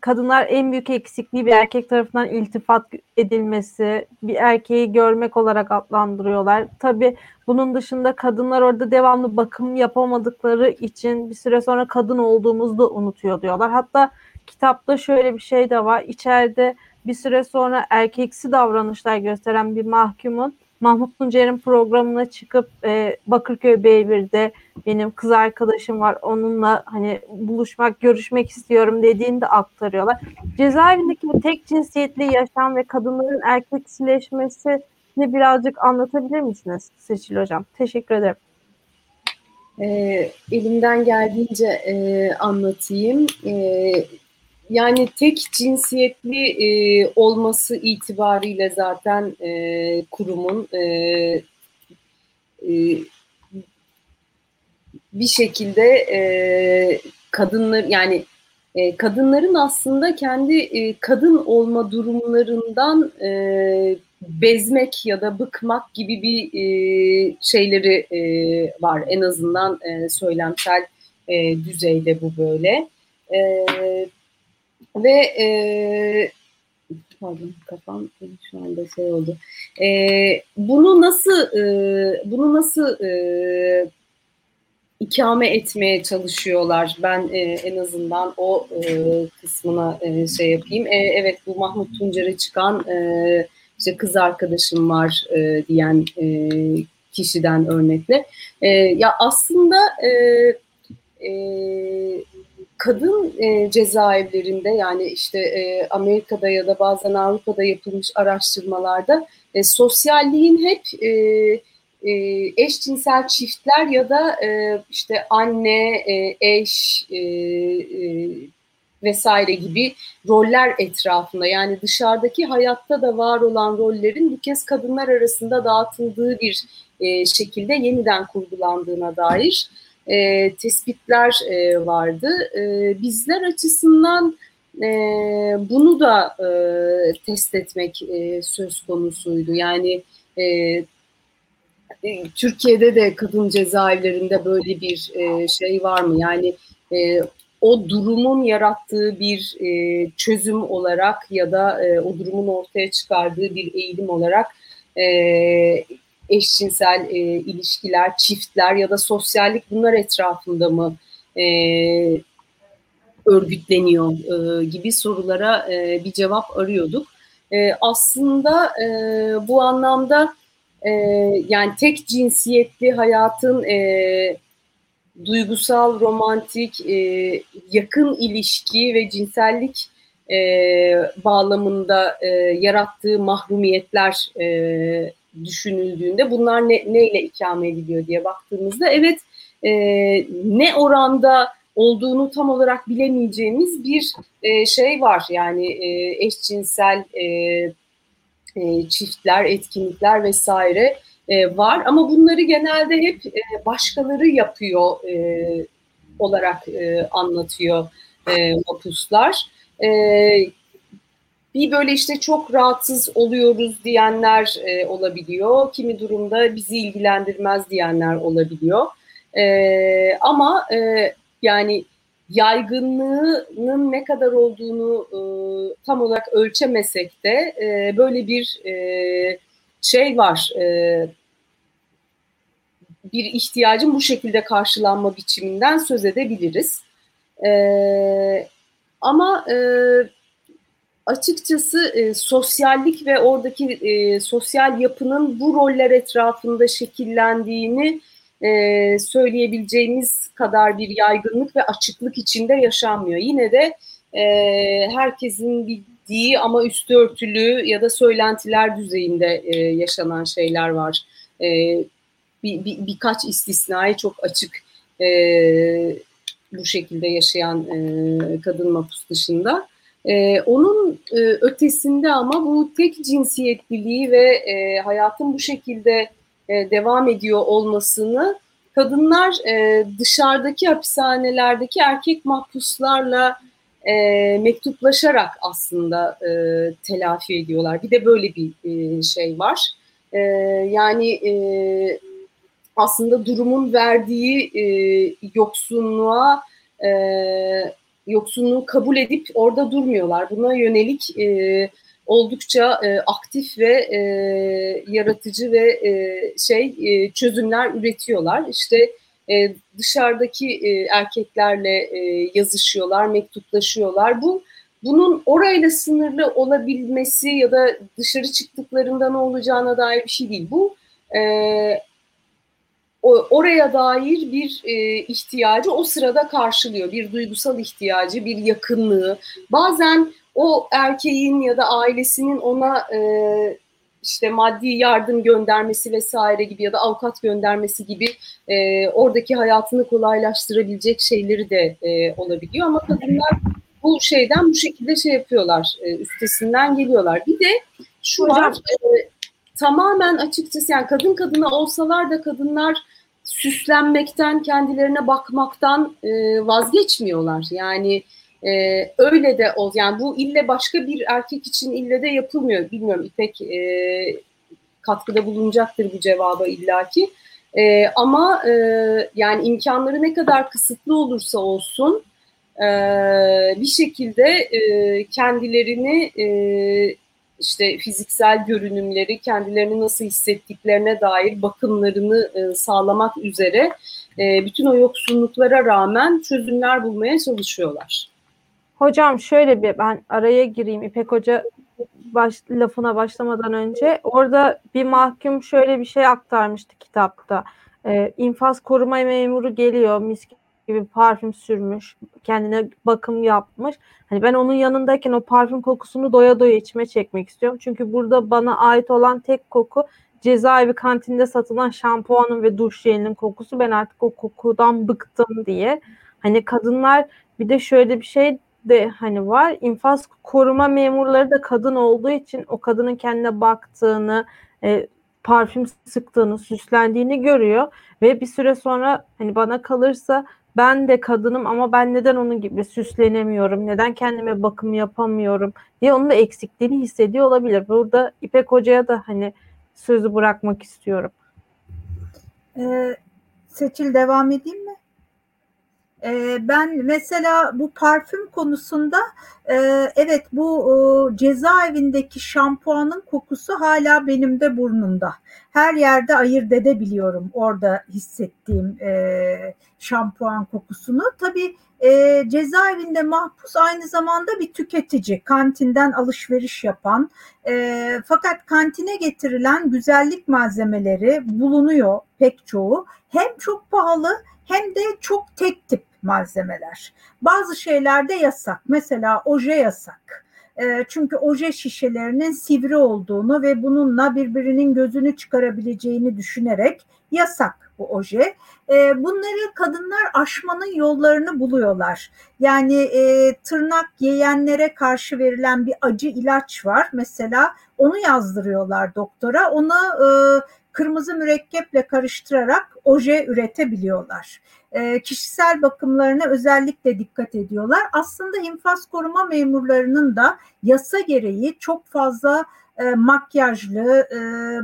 kadınlar en büyük eksikliği bir erkek tarafından iltifat edilmesi, bir erkeği görmek olarak adlandırıyorlar. Tabii bunun dışında kadınlar orada devamlı bakım yapamadıkları için bir süre sonra kadın olduğumuzu da unutuyor diyorlar. Hatta kitapta şöyle bir şey de var. İçeride bir süre sonra erkeksi davranışlar gösteren bir mahkumun Mahmut Tuncer'in programına çıkıp e, Bakırköy B1'de benim kız arkadaşım var onunla hani buluşmak, görüşmek istiyorum dediğini de aktarıyorlar. Cezaevindeki bu tek cinsiyetli yaşam ve kadınların erkeksileşmesini birazcık anlatabilir misiniz Seçil Hocam? Teşekkür ederim. E, elimden geldiğince e, anlatayım. E, yani tek cinsiyetli e, olması itibariyle zaten e, kurumun e, e, bir şekilde e, kadınlar yani e, kadınların aslında kendi e, kadın olma durumlarından e, bezmek ya da bıkmak gibi bir e, şeyleri e, var en azından e, söylemsel e, düzeyde bu böyle. E, ve e, pardon kafam şu anda şey oldu. E, bunu nasıl e, bunu nasıl e, ikame etmeye çalışıyorlar. Ben e, en azından o e, kısmına e, şey yapayım. E, evet bu Mahmut Tuncer'e çıkan e, işte kız arkadaşım var e, diyen e, kişiden örnekle. E, ya aslında e, e, kadın e, cezaevlerinde yani işte e, Amerika'da ya da bazen Avrupa'da yapılmış araştırmalarda e, sosyalliğin hep e, e, eşcinsel çiftler ya da e, işte anne, e, eş e, e, vesaire gibi roller etrafında. Yani dışarıdaki hayatta da var olan rollerin bu kez kadınlar arasında dağıtıldığı bir e, şekilde yeniden kurgulandığına dair e, tespitler e, vardı. E, bizler açısından e, bunu da e, test etmek e, söz konusuydu. Yani e, e, Türkiye'de de kadın cezaevlerinde böyle bir e, şey var mı? Yani e, o durumun yarattığı bir e, çözüm olarak ya da e, o durumun ortaya çıkardığı bir eğilim olarak e, eşcinsel e, ilişkiler, çiftler ya da sosyallik bunlar etrafında mı e, örgütleniyor e, gibi sorulara e, bir cevap arıyorduk. E, aslında e, bu anlamda e, yani tek cinsiyetli hayatın e, duygusal, romantik, e, yakın ilişki ve cinsellik e, bağlamında e, yarattığı mahrumiyetler e, düşünüldüğünde bunlar ne, neyle ikame ediliyor diye baktığımızda evet e, ne oranda olduğunu tam olarak bilemeyeceğimiz bir e, şey var. Yani e, eşcinsel e, e, çiftler, etkinlikler vesaire e, var. Ama bunları genelde hep e, başkaları yapıyor e, olarak e, anlatıyor e, mapuslar. E, bir böyle işte çok rahatsız oluyoruz diyenler e, olabiliyor. Kimi durumda bizi ilgilendirmez diyenler olabiliyor. E, ama e, yani yaygınlığının ne kadar olduğunu e, tam olarak ölçemesek de e, böyle bir e, şey var. E, bir ihtiyacın bu şekilde karşılanma biçiminden söz edebiliriz. E, ama e, açıkçası e, sosyallik ve oradaki e, sosyal yapının bu roller etrafında şekillendiğini e, söyleyebileceğimiz kadar bir yaygınlık ve açıklık içinde yaşanmıyor. Yine de e, herkesin bildiği ama üstü örtülü ya da söylentiler düzeyinde e, yaşanan şeyler var. E, bir, bir, birkaç istisnai çok açık e, bu şekilde yaşayan e, kadın mapus dışında. E, onun e, ötesinde ama bu tek cinsiyetliliği ve e, hayatın bu şekilde e, devam ediyor olmasını kadınlar e, dışarıdaki hapishanelerdeki erkek mahpuslarla e, mektuplaşarak aslında e, telafi ediyorlar. Bir de böyle bir e, şey var. E, yani e, aslında durumun verdiği e, yoksunluğa e, yoksunluğu kabul edip orada durmuyorlar. Buna yönelik e, oldukça e, aktif ve e, yaratıcı ve e, şey e, çözümler üretiyorlar. İşte e, dışarıdaki e, erkeklerle e, yazışıyorlar, mektuplaşıyorlar. Bu bunun orayla sınırlı olabilmesi ya da dışarı çıktıklarında ne olacağına dair bir şey değil. Bu e, oraya dair bir e, ihtiyacı o sırada karşılıyor. Bir duygusal ihtiyacı, bir yakınlığı. Bazen o erkeğin ya da ailesinin ona e, işte maddi yardım göndermesi vesaire gibi ya da avukat göndermesi gibi e, oradaki hayatını kolaylaştırabilecek şeyleri de e, olabiliyor ama kadınlar bu şeyden bu şekilde şey yapıyorlar, e, üstesinden geliyorlar. Bir de şu Hocam, var, e, tamamen açıkçası yani kadın kadına olsalar da kadınlar süslenmekten, kendilerine bakmaktan e, vazgeçmiyorlar. Yani e, öyle de ol. Yani bu ille başka bir erkek için ille de yapılmıyor. Bilmiyorum İpek e, katkıda bulunacaktır bu cevaba illaki. E, ama e, yani imkanları ne kadar kısıtlı olursa olsun e, bir şekilde e, kendilerini e, işte fiziksel görünümleri, kendilerini nasıl hissettiklerine dair bakımlarını e, sağlamak üzere e, bütün o yoksunluklara rağmen çözümler bulmaya çalışıyorlar. Hocam şöyle bir ben araya gireyim İpek Hoca baş, lafına başlamadan önce orada bir mahkum şöyle bir şey aktarmıştı kitapta. Ee, infaz koruma memuru geliyor mis gibi parfüm sürmüş, kendine bakım yapmış. Hani ben onun yanındayken o parfüm kokusunu doya doya içime çekmek istiyorum. Çünkü burada bana ait olan tek koku cezaevi kantinde satılan şampuanın ve duş jelinin kokusu. Ben artık o kokudan bıktım diye. Hani kadınlar bir de şöyle bir şey de hani var. İnfaz koruma memurları da kadın olduğu için o kadının kendine baktığını, e, parfüm sıktığını, süslendiğini görüyor ve bir süre sonra hani bana kalırsa ben de kadınım ama ben neden onun gibi süslenemiyorum, neden kendime bakım yapamıyorum diye onun da eksikliğini hissediyor olabilir. Burada İpek Hoca'ya da hani sözü bırakmak istiyorum. Ee, Seçil devam edeyim mi? E, ben mesela bu parfüm konusunda e, evet bu e, cezaevindeki şampuanın kokusu hala benim de burnumda. Her yerde ayırt edebiliyorum orada hissettiğim e, şampuan kokusunu. Tabii e, cezaevinde mahpus aynı zamanda bir tüketici, kantinden alışveriş yapan. E, fakat kantine getirilen güzellik malzemeleri bulunuyor pek çoğu. Hem çok pahalı hem de çok tek tip malzemeler. Bazı şeylerde yasak. Mesela oje yasak. E, çünkü oje şişelerinin sivri olduğunu ve bununla birbirinin gözünü çıkarabileceğini düşünerek yasak bu oje. E, bunları kadınlar aşmanın yollarını buluyorlar. Yani e, tırnak yeyenlere karşı verilen bir acı ilaç var. Mesela onu yazdırıyorlar doktora. Onu e, kırmızı mürekkeple karıştırarak oje üretebiliyorlar. E, kişisel bakımlarına özellikle dikkat ediyorlar. Aslında infaz koruma memurlarının da yasa gereği çok fazla e, makyajlı, e,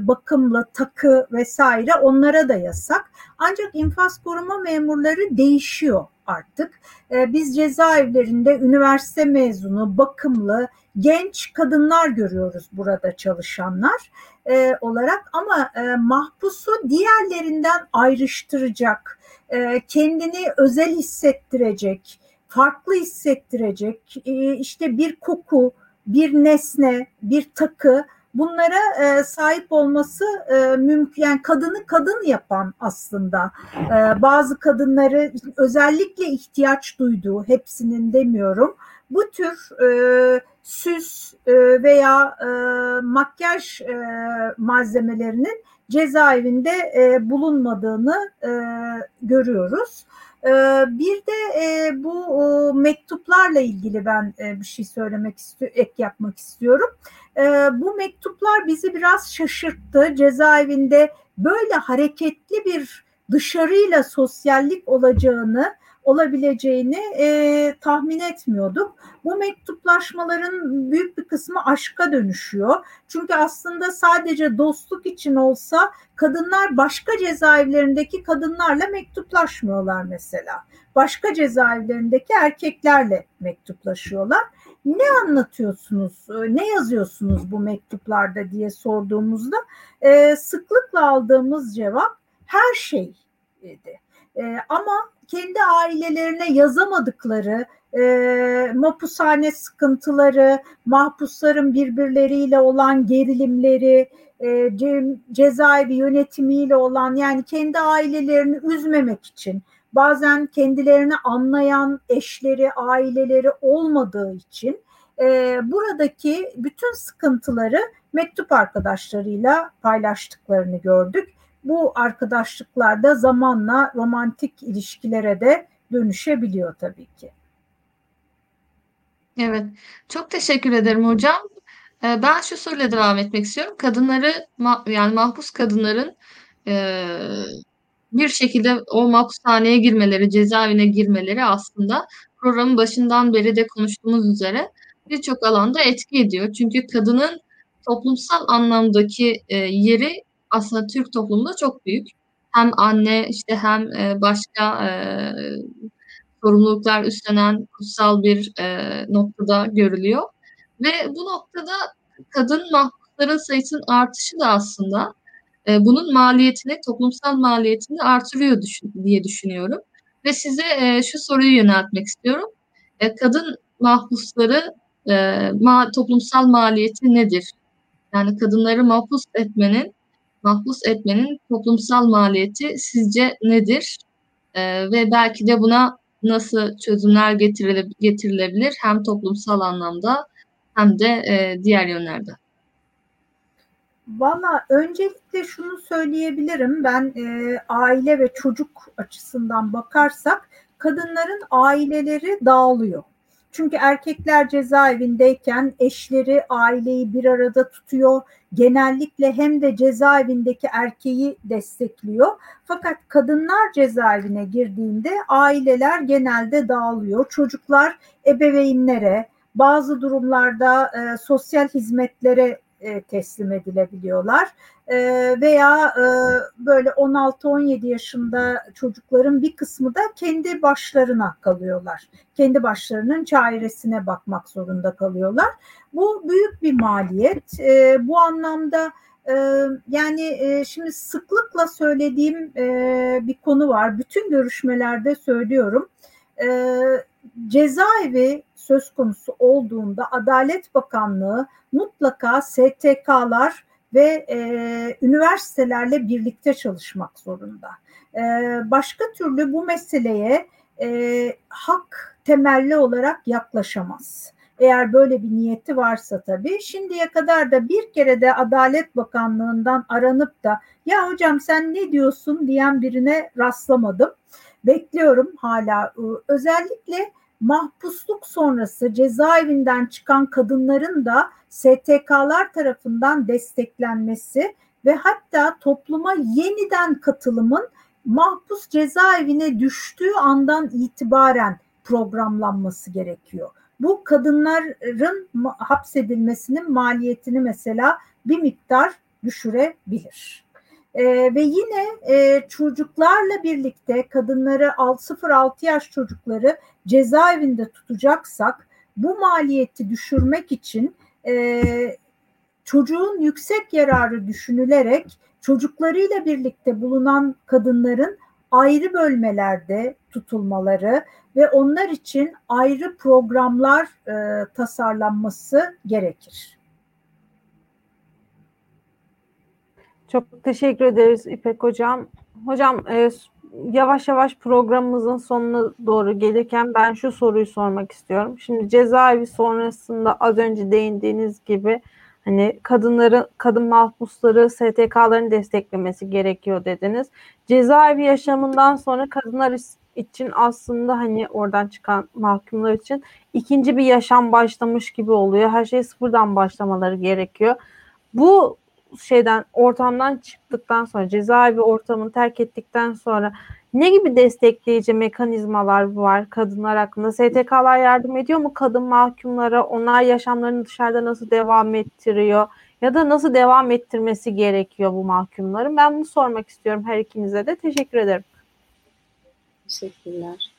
bakımlı, takı vesaire onlara da yasak. Ancak infaz koruma memurları değişiyor artık. E, biz cezaevlerinde üniversite mezunu, bakımlı, genç kadınlar görüyoruz burada çalışanlar e, olarak ama e, mahpusu diğerlerinden ayrıştıracak, e, kendini özel hissettirecek, farklı hissettirecek, e, işte bir koku, bir nesne, bir takı bunlara e, sahip olması e, mümkün. Yani kadını kadın yapan aslında e, bazı kadınları özellikle ihtiyaç duyduğu hepsinin demiyorum. Bu tür e, süs e, veya e, makyaj e, malzemelerinin cezaevinde e, bulunmadığını e, görüyoruz. E, bir de e, bu e, mektuplarla ilgili ben e, bir şey söylemek istiyorum, ek yapmak istiyorum. E, bu mektuplar bizi biraz şaşırttı. Cezaevinde böyle hareketli bir dışarıyla sosyallik olacağını olabileceğini e, tahmin etmiyorduk. Bu mektuplaşmaların büyük bir kısmı aşka dönüşüyor. Çünkü aslında sadece dostluk için olsa kadınlar başka cezaevlerindeki kadınlarla mektuplaşmıyorlar mesela. Başka cezaevlerindeki erkeklerle mektuplaşıyorlar. Ne anlatıyorsunuz, ne yazıyorsunuz bu mektuplarda diye sorduğumuzda e, sıklıkla aldığımız cevap her şey dedi. E, ama kendi ailelerine yazamadıkları e, mapushane sıkıntıları, mahpusların birbirleriyle olan gerilimleri, e, ce, cezaevi yönetimiyle olan yani kendi ailelerini üzmemek için bazen kendilerini anlayan eşleri, aileleri olmadığı için e, buradaki bütün sıkıntıları mektup arkadaşlarıyla paylaştıklarını gördük bu arkadaşlıklarda zamanla romantik ilişkilere de dönüşebiliyor tabii ki. Evet, çok teşekkür ederim hocam. Ee, ben şu soruyla devam etmek istiyorum. Kadınları, yani mahpus kadınların e, bir şekilde o mahpushaneye girmeleri, cezaevine girmeleri aslında programın başından beri de konuştuğumuz üzere birçok alanda etki ediyor. Çünkü kadının toplumsal anlamdaki e, yeri aslında Türk toplumunda çok büyük. Hem anne işte hem e, başka e, sorumluluklar üstlenen kutsal bir e, noktada görülüyor. Ve bu noktada kadın mahpusların sayısının artışı da aslında bunun maliyetini, toplumsal maliyetini artırıyor düşün, diye düşünüyorum. Ve size şu soruyu yöneltmek istiyorum. Kadın mahpusları ma, toplumsal maliyeti nedir? Yani kadınları mahpus etmenin mahpus etmenin toplumsal maliyeti sizce nedir? Ee, ve belki de buna nasıl çözümler getirile, getirilebilir hem toplumsal anlamda hem de e, diğer yönlerde? Valla öncelikle şunu söyleyebilirim. Ben e, aile ve çocuk açısından bakarsak kadınların aileleri dağılıyor. Çünkü erkekler cezaevindeyken eşleri aileyi bir arada tutuyor. Genellikle hem de cezaevindeki erkeği destekliyor. Fakat kadınlar cezaevine girdiğinde aileler genelde dağılıyor. Çocuklar ebeveynlere, bazı durumlarda e, sosyal hizmetlere e, teslim edilebiliyorlar. E, veya e, böyle 16-17 yaşında çocukların bir kısmı da kendi başlarına kalıyorlar. Kendi başlarının çaresine bakmak zorunda kalıyorlar. Bu büyük bir maliyet. Bu anlamda yani şimdi sıklıkla söylediğim bir konu var. Bütün görüşmelerde söylüyorum. Cezaevi söz konusu olduğunda Adalet Bakanlığı mutlaka STK'lar ve e, üniversitelerle birlikte çalışmak zorunda. E, başka türlü bu meseleye e, hak temelli olarak yaklaşamaz. Eğer böyle bir niyeti varsa tabii. Şimdiye kadar da bir kere de Adalet Bakanlığı'ndan aranıp da ya hocam sen ne diyorsun diyen birine rastlamadım. Bekliyorum hala. Özellikle mahpusluk sonrası cezaevinden çıkan kadınların da STK'lar tarafından desteklenmesi ve hatta topluma yeniden katılımın mahpus cezaevine düştüğü andan itibaren programlanması gerekiyor. Bu kadınların hapsedilmesinin maliyetini mesela bir miktar düşürebilir. Ee, ve yine e, çocuklarla birlikte kadınları 0-6 yaş çocukları cezaevinde tutacaksak bu maliyeti düşürmek için e, çocuğun yüksek yararı düşünülerek çocuklarıyla birlikte bulunan kadınların ayrı bölmelerde tutulmaları ve onlar için ayrı programlar e, tasarlanması gerekir. Çok teşekkür ederiz İpek Hocam. Hocam e, yavaş yavaş programımızın sonuna doğru gelirken ben şu soruyu sormak istiyorum. Şimdi cezaevi sonrasında az önce değindiğiniz gibi hani kadınları, kadın mahpusları STK'ların desteklemesi gerekiyor dediniz. Cezaevi yaşamından sonra kadınlar için aslında hani oradan çıkan mahkumlar için ikinci bir yaşam başlamış gibi oluyor. Her şey sıfırdan başlamaları gerekiyor. Bu şeyden ortamdan çıktıktan sonra cezaevi ortamını terk ettikten sonra ne gibi destekleyici mekanizmalar var kadınlar hakkında? STK'lar yardım ediyor mu kadın mahkumlara? Onlar yaşamlarını dışarıda nasıl devam ettiriyor? Ya da nasıl devam ettirmesi gerekiyor bu mahkumların? Ben bunu sormak istiyorum her ikinize de. Teşekkür ederim. Teşekkürler.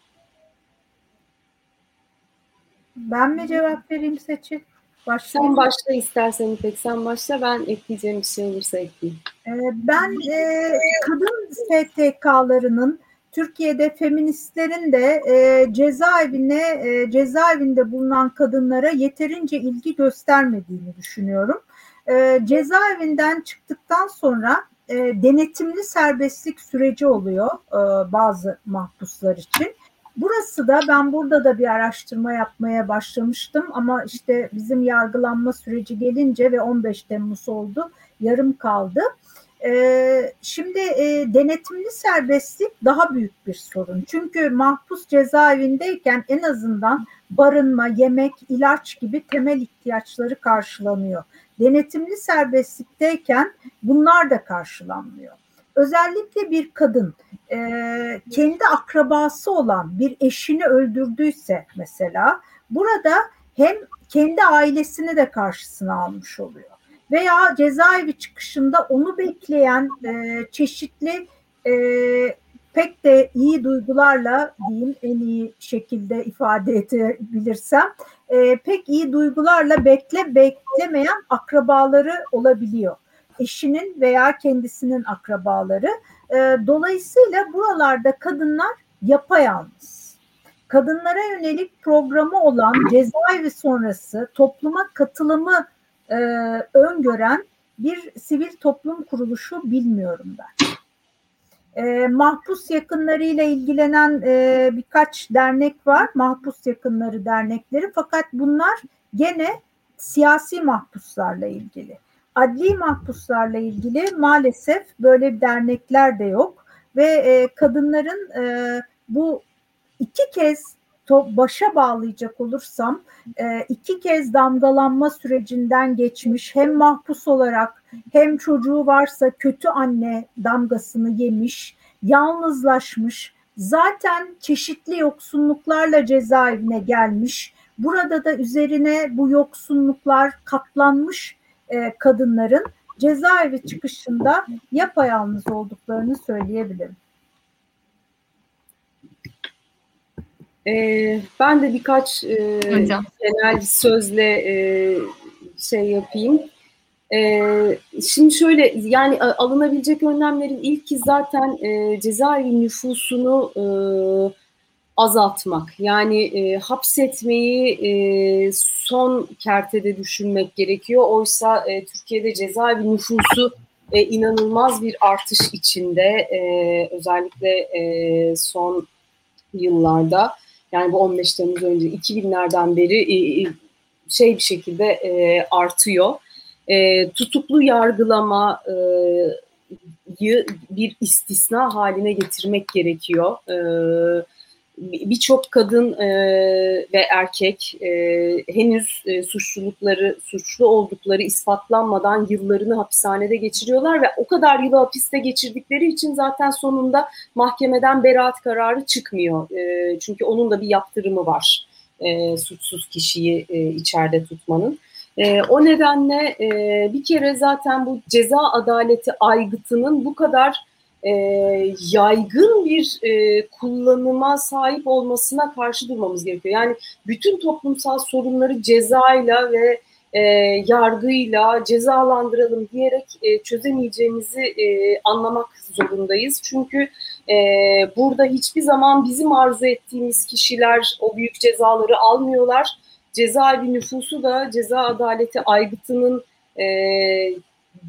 Ben mi cevap vereyim Seçil? Başlayayım. Sen başla istersen İpek. Sen başla ben ekleyeceğim bir şey olursa ekleyeyim. Ee, ben e, kadın STK'larının Türkiye'de feministlerin de e, cezaevine e, cezaevinde bulunan kadınlara yeterince ilgi göstermediğini düşünüyorum. E, cezaevinden çıktıktan sonra e, denetimli serbestlik süreci oluyor e, bazı mahpuslar için. Burası da ben burada da bir araştırma yapmaya başlamıştım ama işte bizim yargılanma süreci gelince ve 15 Temmuz oldu yarım kaldı. Ee, şimdi e, denetimli serbestlik daha büyük bir sorun. Çünkü mahpus cezaevindeyken en azından barınma, yemek, ilaç gibi temel ihtiyaçları karşılanıyor. Denetimli serbestlikteyken bunlar da karşılanmıyor özellikle bir kadın e, kendi akrabası olan bir eşini öldürdüyse mesela burada hem kendi ailesini de karşısına almış oluyor. Veya cezaevi çıkışında onu bekleyen e, çeşitli e, pek de iyi duygularla diyeyim en iyi şekilde ifade edebilirsem e, pek iyi duygularla bekle beklemeyen akrabaları olabiliyor eşinin veya kendisinin akrabaları. E, dolayısıyla buralarda kadınlar yapayalnız. Kadınlara yönelik programı olan cezaevi sonrası topluma katılımı e, öngören bir sivil toplum kuruluşu bilmiyorum ben. E, mahpus yakınlarıyla ilgilenen e, birkaç dernek var. Mahpus yakınları dernekleri fakat bunlar gene siyasi mahpuslarla ilgili adli mahpuslarla ilgili maalesef böyle dernekler de yok ve e, kadınların e, bu iki kez başa bağlayacak olursam e, iki kez damgalanma sürecinden geçmiş hem mahpus olarak hem çocuğu varsa kötü anne damgasını yemiş, yalnızlaşmış, zaten çeşitli yoksunluklarla cezaevine gelmiş. Burada da üzerine bu yoksunluklar katlanmış e, kadınların cezaevi çıkışında yapayalnız olduklarını söyleyebilirim. Ee, ben de birkaç e, genel sözle e, şey yapayım. E, şimdi şöyle yani alınabilecek önlemlerin ilki zaten e, cezaevi nüfusunu e, azaltmak. Yani e, hapsetmeyi e, son kertede düşünmek gerekiyor. Oysa e, Türkiye'de cezaevi nüfusu e, inanılmaz bir artış içinde. E, özellikle e, son yıllarda yani bu 15 Temmuz önce 2000'lerden beri e, şey bir şekilde e, artıyor. E, tutuklu yargılama e, bir istisna haline getirmek gerekiyor. E, birçok kadın e, ve erkek e, henüz e, suçlulukları, suçlu oldukları ispatlanmadan yıllarını hapishanede geçiriyorlar ve o kadar yılı hapiste geçirdikleri için zaten sonunda mahkemeden beraat kararı çıkmıyor. E, çünkü onun da bir yaptırımı var e, suçsuz kişiyi e, içeride tutmanın. E, o nedenle e, bir kere zaten bu ceza adaleti aygıtının bu kadar e, yaygın bir e, kullanıma sahip olmasına karşı durmamız gerekiyor. Yani bütün toplumsal sorunları cezayla ve e, yargıyla cezalandıralım diyerek e, çözemeyeceğimizi e, anlamak zorundayız. Çünkü e, burada hiçbir zaman bizim arzu ettiğimiz kişiler o büyük cezaları almıyorlar. Cezaevi nüfusu da ceza adaleti aygıtının e,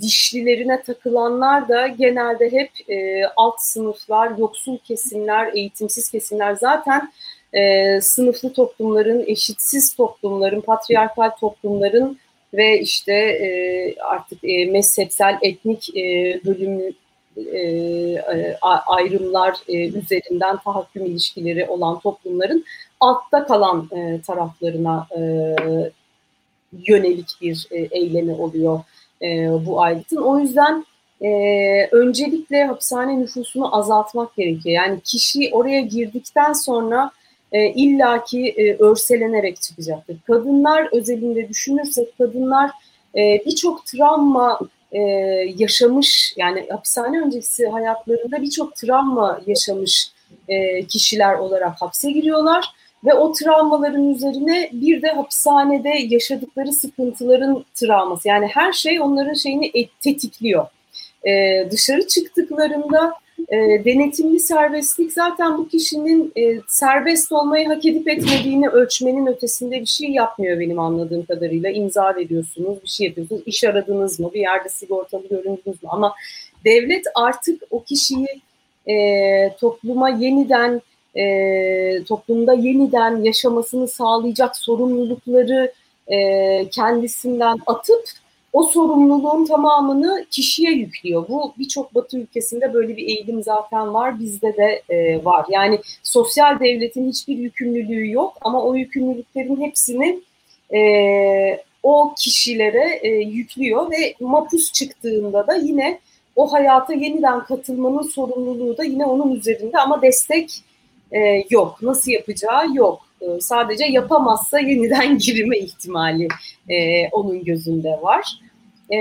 dişlilerine takılanlar da genelde hep e, alt sınıflar, yoksul kesimler, eğitimsiz kesimler. Zaten e, sınıflı toplumların, eşitsiz toplumların, patriarkal toplumların ve işte e, artık e, mezhepsel, etnik e, bölüm e, e ayrımlar e, üzerinden tahakküm ilişkileri olan toplumların altta kalan e, taraflarına e, yönelik bir e, eylemi oluyor e, bu aygıtın. O yüzden e, öncelikle hapishane nüfusunu azaltmak gerekiyor. Yani kişi oraya girdikten sonra e, illaki e, örselenerek çıkacaktır. Kadınlar özelinde düşünürsek kadınlar e, birçok travma e, yaşamış yani hapishane öncesi hayatlarında birçok travma yaşamış e, kişiler olarak hapse giriyorlar ve o travmaların üzerine bir de hapishanede yaşadıkları sıkıntıların travması. Yani her şey onların şeyini tetikliyor. Ee, dışarı çıktıklarında e, denetimli serbestlik zaten bu kişinin e, serbest olmayı hak edip etmediğini ölçmenin ötesinde bir şey yapmıyor benim anladığım kadarıyla. İmza veriyorsunuz, bir şey yapıyorsunuz, iş aradınız mı, bir yerde sigortalı göründünüz mü? Ama devlet artık o kişiyi e, topluma yeniden e, toplumda yeniden yaşamasını sağlayacak sorumlulukları e, kendisinden atıp o sorumluluğun tamamını kişiye yüklüyor. Bu birçok Batı ülkesinde böyle bir eğilim zaten var, bizde de e, var. Yani sosyal devletin hiçbir yükümlülüğü yok ama o yükümlülüklerin hepsini e, o kişilere e, yüklüyor ve mapus çıktığında da yine o hayata yeniden katılmanın sorumluluğu da yine onun üzerinde ama destek e, yok. Nasıl yapacağı yok. E, sadece yapamazsa yeniden girme ihtimali e, onun gözünde var. E,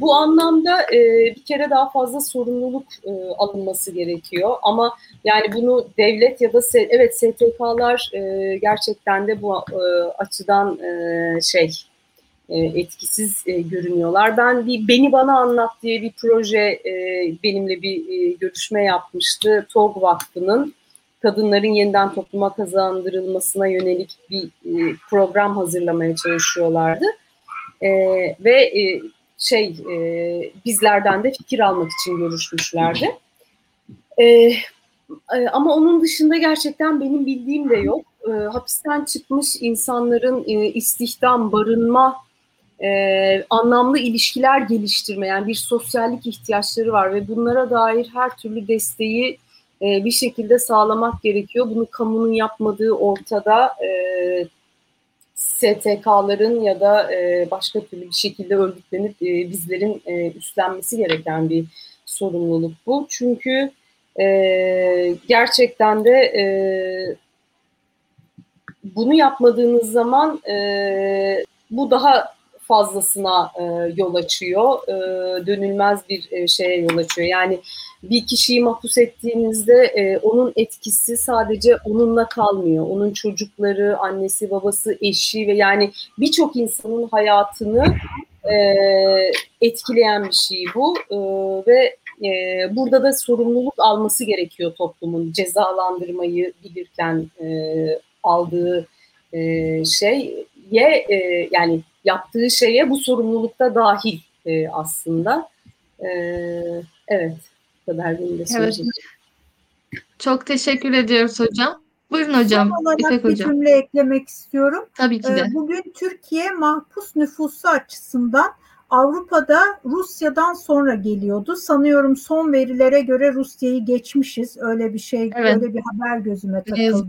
bu anlamda e, bir kere daha fazla sorumluluk e, alınması gerekiyor. Ama yani bunu devlet ya da evet STK'lar e, gerçekten de bu e, açıdan e, şey e, etkisiz e, görünüyorlar. Ben bir Beni Bana Anlat diye bir proje e, benimle bir e, görüşme yapmıştı. TOG Vakfı'nın kadınların yeniden topluma kazandırılmasına yönelik bir e, program hazırlamaya çalışıyorlardı. E, ve e, şey e, bizlerden de fikir almak için görüşmüşlerdi. E, e, ama onun dışında gerçekten benim bildiğim de yok. E, hapisten çıkmış insanların e, istihdam, barınma, e, anlamlı ilişkiler geliştirme, yani bir sosyallik ihtiyaçları var ve bunlara dair her türlü desteği e, bir şekilde sağlamak gerekiyor. Bunu kamunun yapmadığı ortada e, STK'ların ya da e, başka türlü bir şekilde örgütlenip e, bizlerin e, üstlenmesi gereken bir sorumluluk bu. Çünkü e, gerçekten de e, bunu yapmadığınız zaman e, bu daha fazlasına e, yol açıyor. E, dönülmez bir e, şeye yol açıyor. Yani bir kişiyi mahpus ettiğinizde e, onun etkisi sadece onunla kalmıyor. Onun çocukları, annesi, babası, eşi ve yani birçok insanın hayatını e, etkileyen bir şey bu. E, ve e, burada da sorumluluk alması gerekiyor toplumun cezalandırmayı bilirken e, aldığı e, şey ye e, yani yaptığı şeye bu sorumlulukta dahil e, aslında. E, evet, bu kadar benim de söyleyeceğim. Evet. Çok teşekkür ediyoruz hocam. Buyurun hocam. Son olarak İpek bir hocam. cümle eklemek istiyorum. Tabii ki de. Ee, Bugün Türkiye mahpus nüfusu açısından Avrupa'da Rusya'dan sonra geliyordu. Sanıyorum son verilere göre Rusya'yı geçmişiz. Öyle bir şey, Evet. öyle bir haber gözüme Ne yazık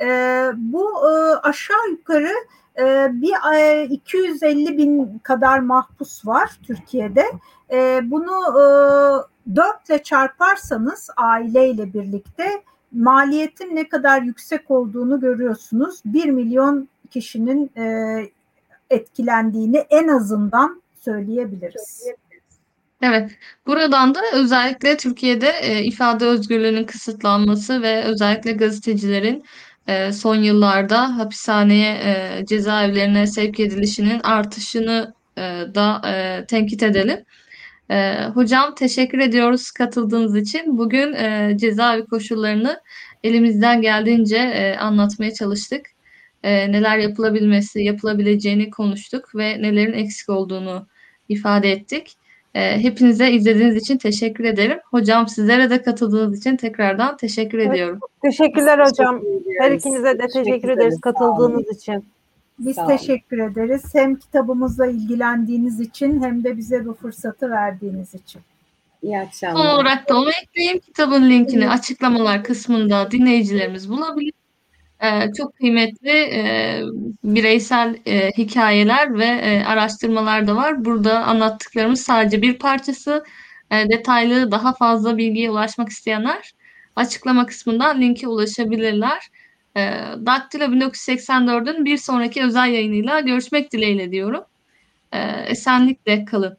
Ee, bu e, aşağı yukarı e, bir e, 250 bin kadar mahpus var Türkiye'de. E, bunu e, dörtle çarparsanız aileyle birlikte maliyetin ne kadar yüksek olduğunu görüyorsunuz. 1 milyon kişinin e, etkilendiğini en azından söyleyebiliriz. Evet, buradan da özellikle Türkiye'de e, ifade özgürlüğünün kısıtlanması ve özellikle gazetecilerin e, son yıllarda hapishaneye, e, cezaevlerine sevk edilişinin artışını e, da e, tenkit edelim. E, hocam teşekkür ediyoruz katıldığınız için. Bugün e, cezaevi koşullarını elimizden geldiğince e, anlatmaya çalıştık. E, neler yapılabilmesi, yapılabileceğini konuştuk ve nelerin eksik olduğunu ifade ettik. E, hepinize izlediğiniz için teşekkür ederim. Hocam sizlere de katıldığınız için tekrardan teşekkür Evet. ediyorum. Teşekkürler Biz hocam. teşekkür Her ikinize de Teşekkür teşekkür ederiz. ederiz katıldığınız için. Biz Sağ olun. teşekkür ederiz. Hem kitabımızla ilgilendiğiniz için hem de bize bu fırsatı verdiğiniz için. İyi Son akşamlar. olarak da onu ekleyeyim. Kitabın linkini açıklamalar kısmında dinleyicilerimiz bulabilir. Ee, çok kıymetli e, bireysel e, hikayeler ve e, araştırmalar da var. Burada anlattıklarımız sadece bir parçası. E, detaylı daha fazla bilgiye ulaşmak isteyenler açıklama kısmından linke ulaşabilirler. E, Daktilo 1984'ün bir sonraki özel yayınıyla görüşmek dileğiyle diyorum. E, esenlikle kalın.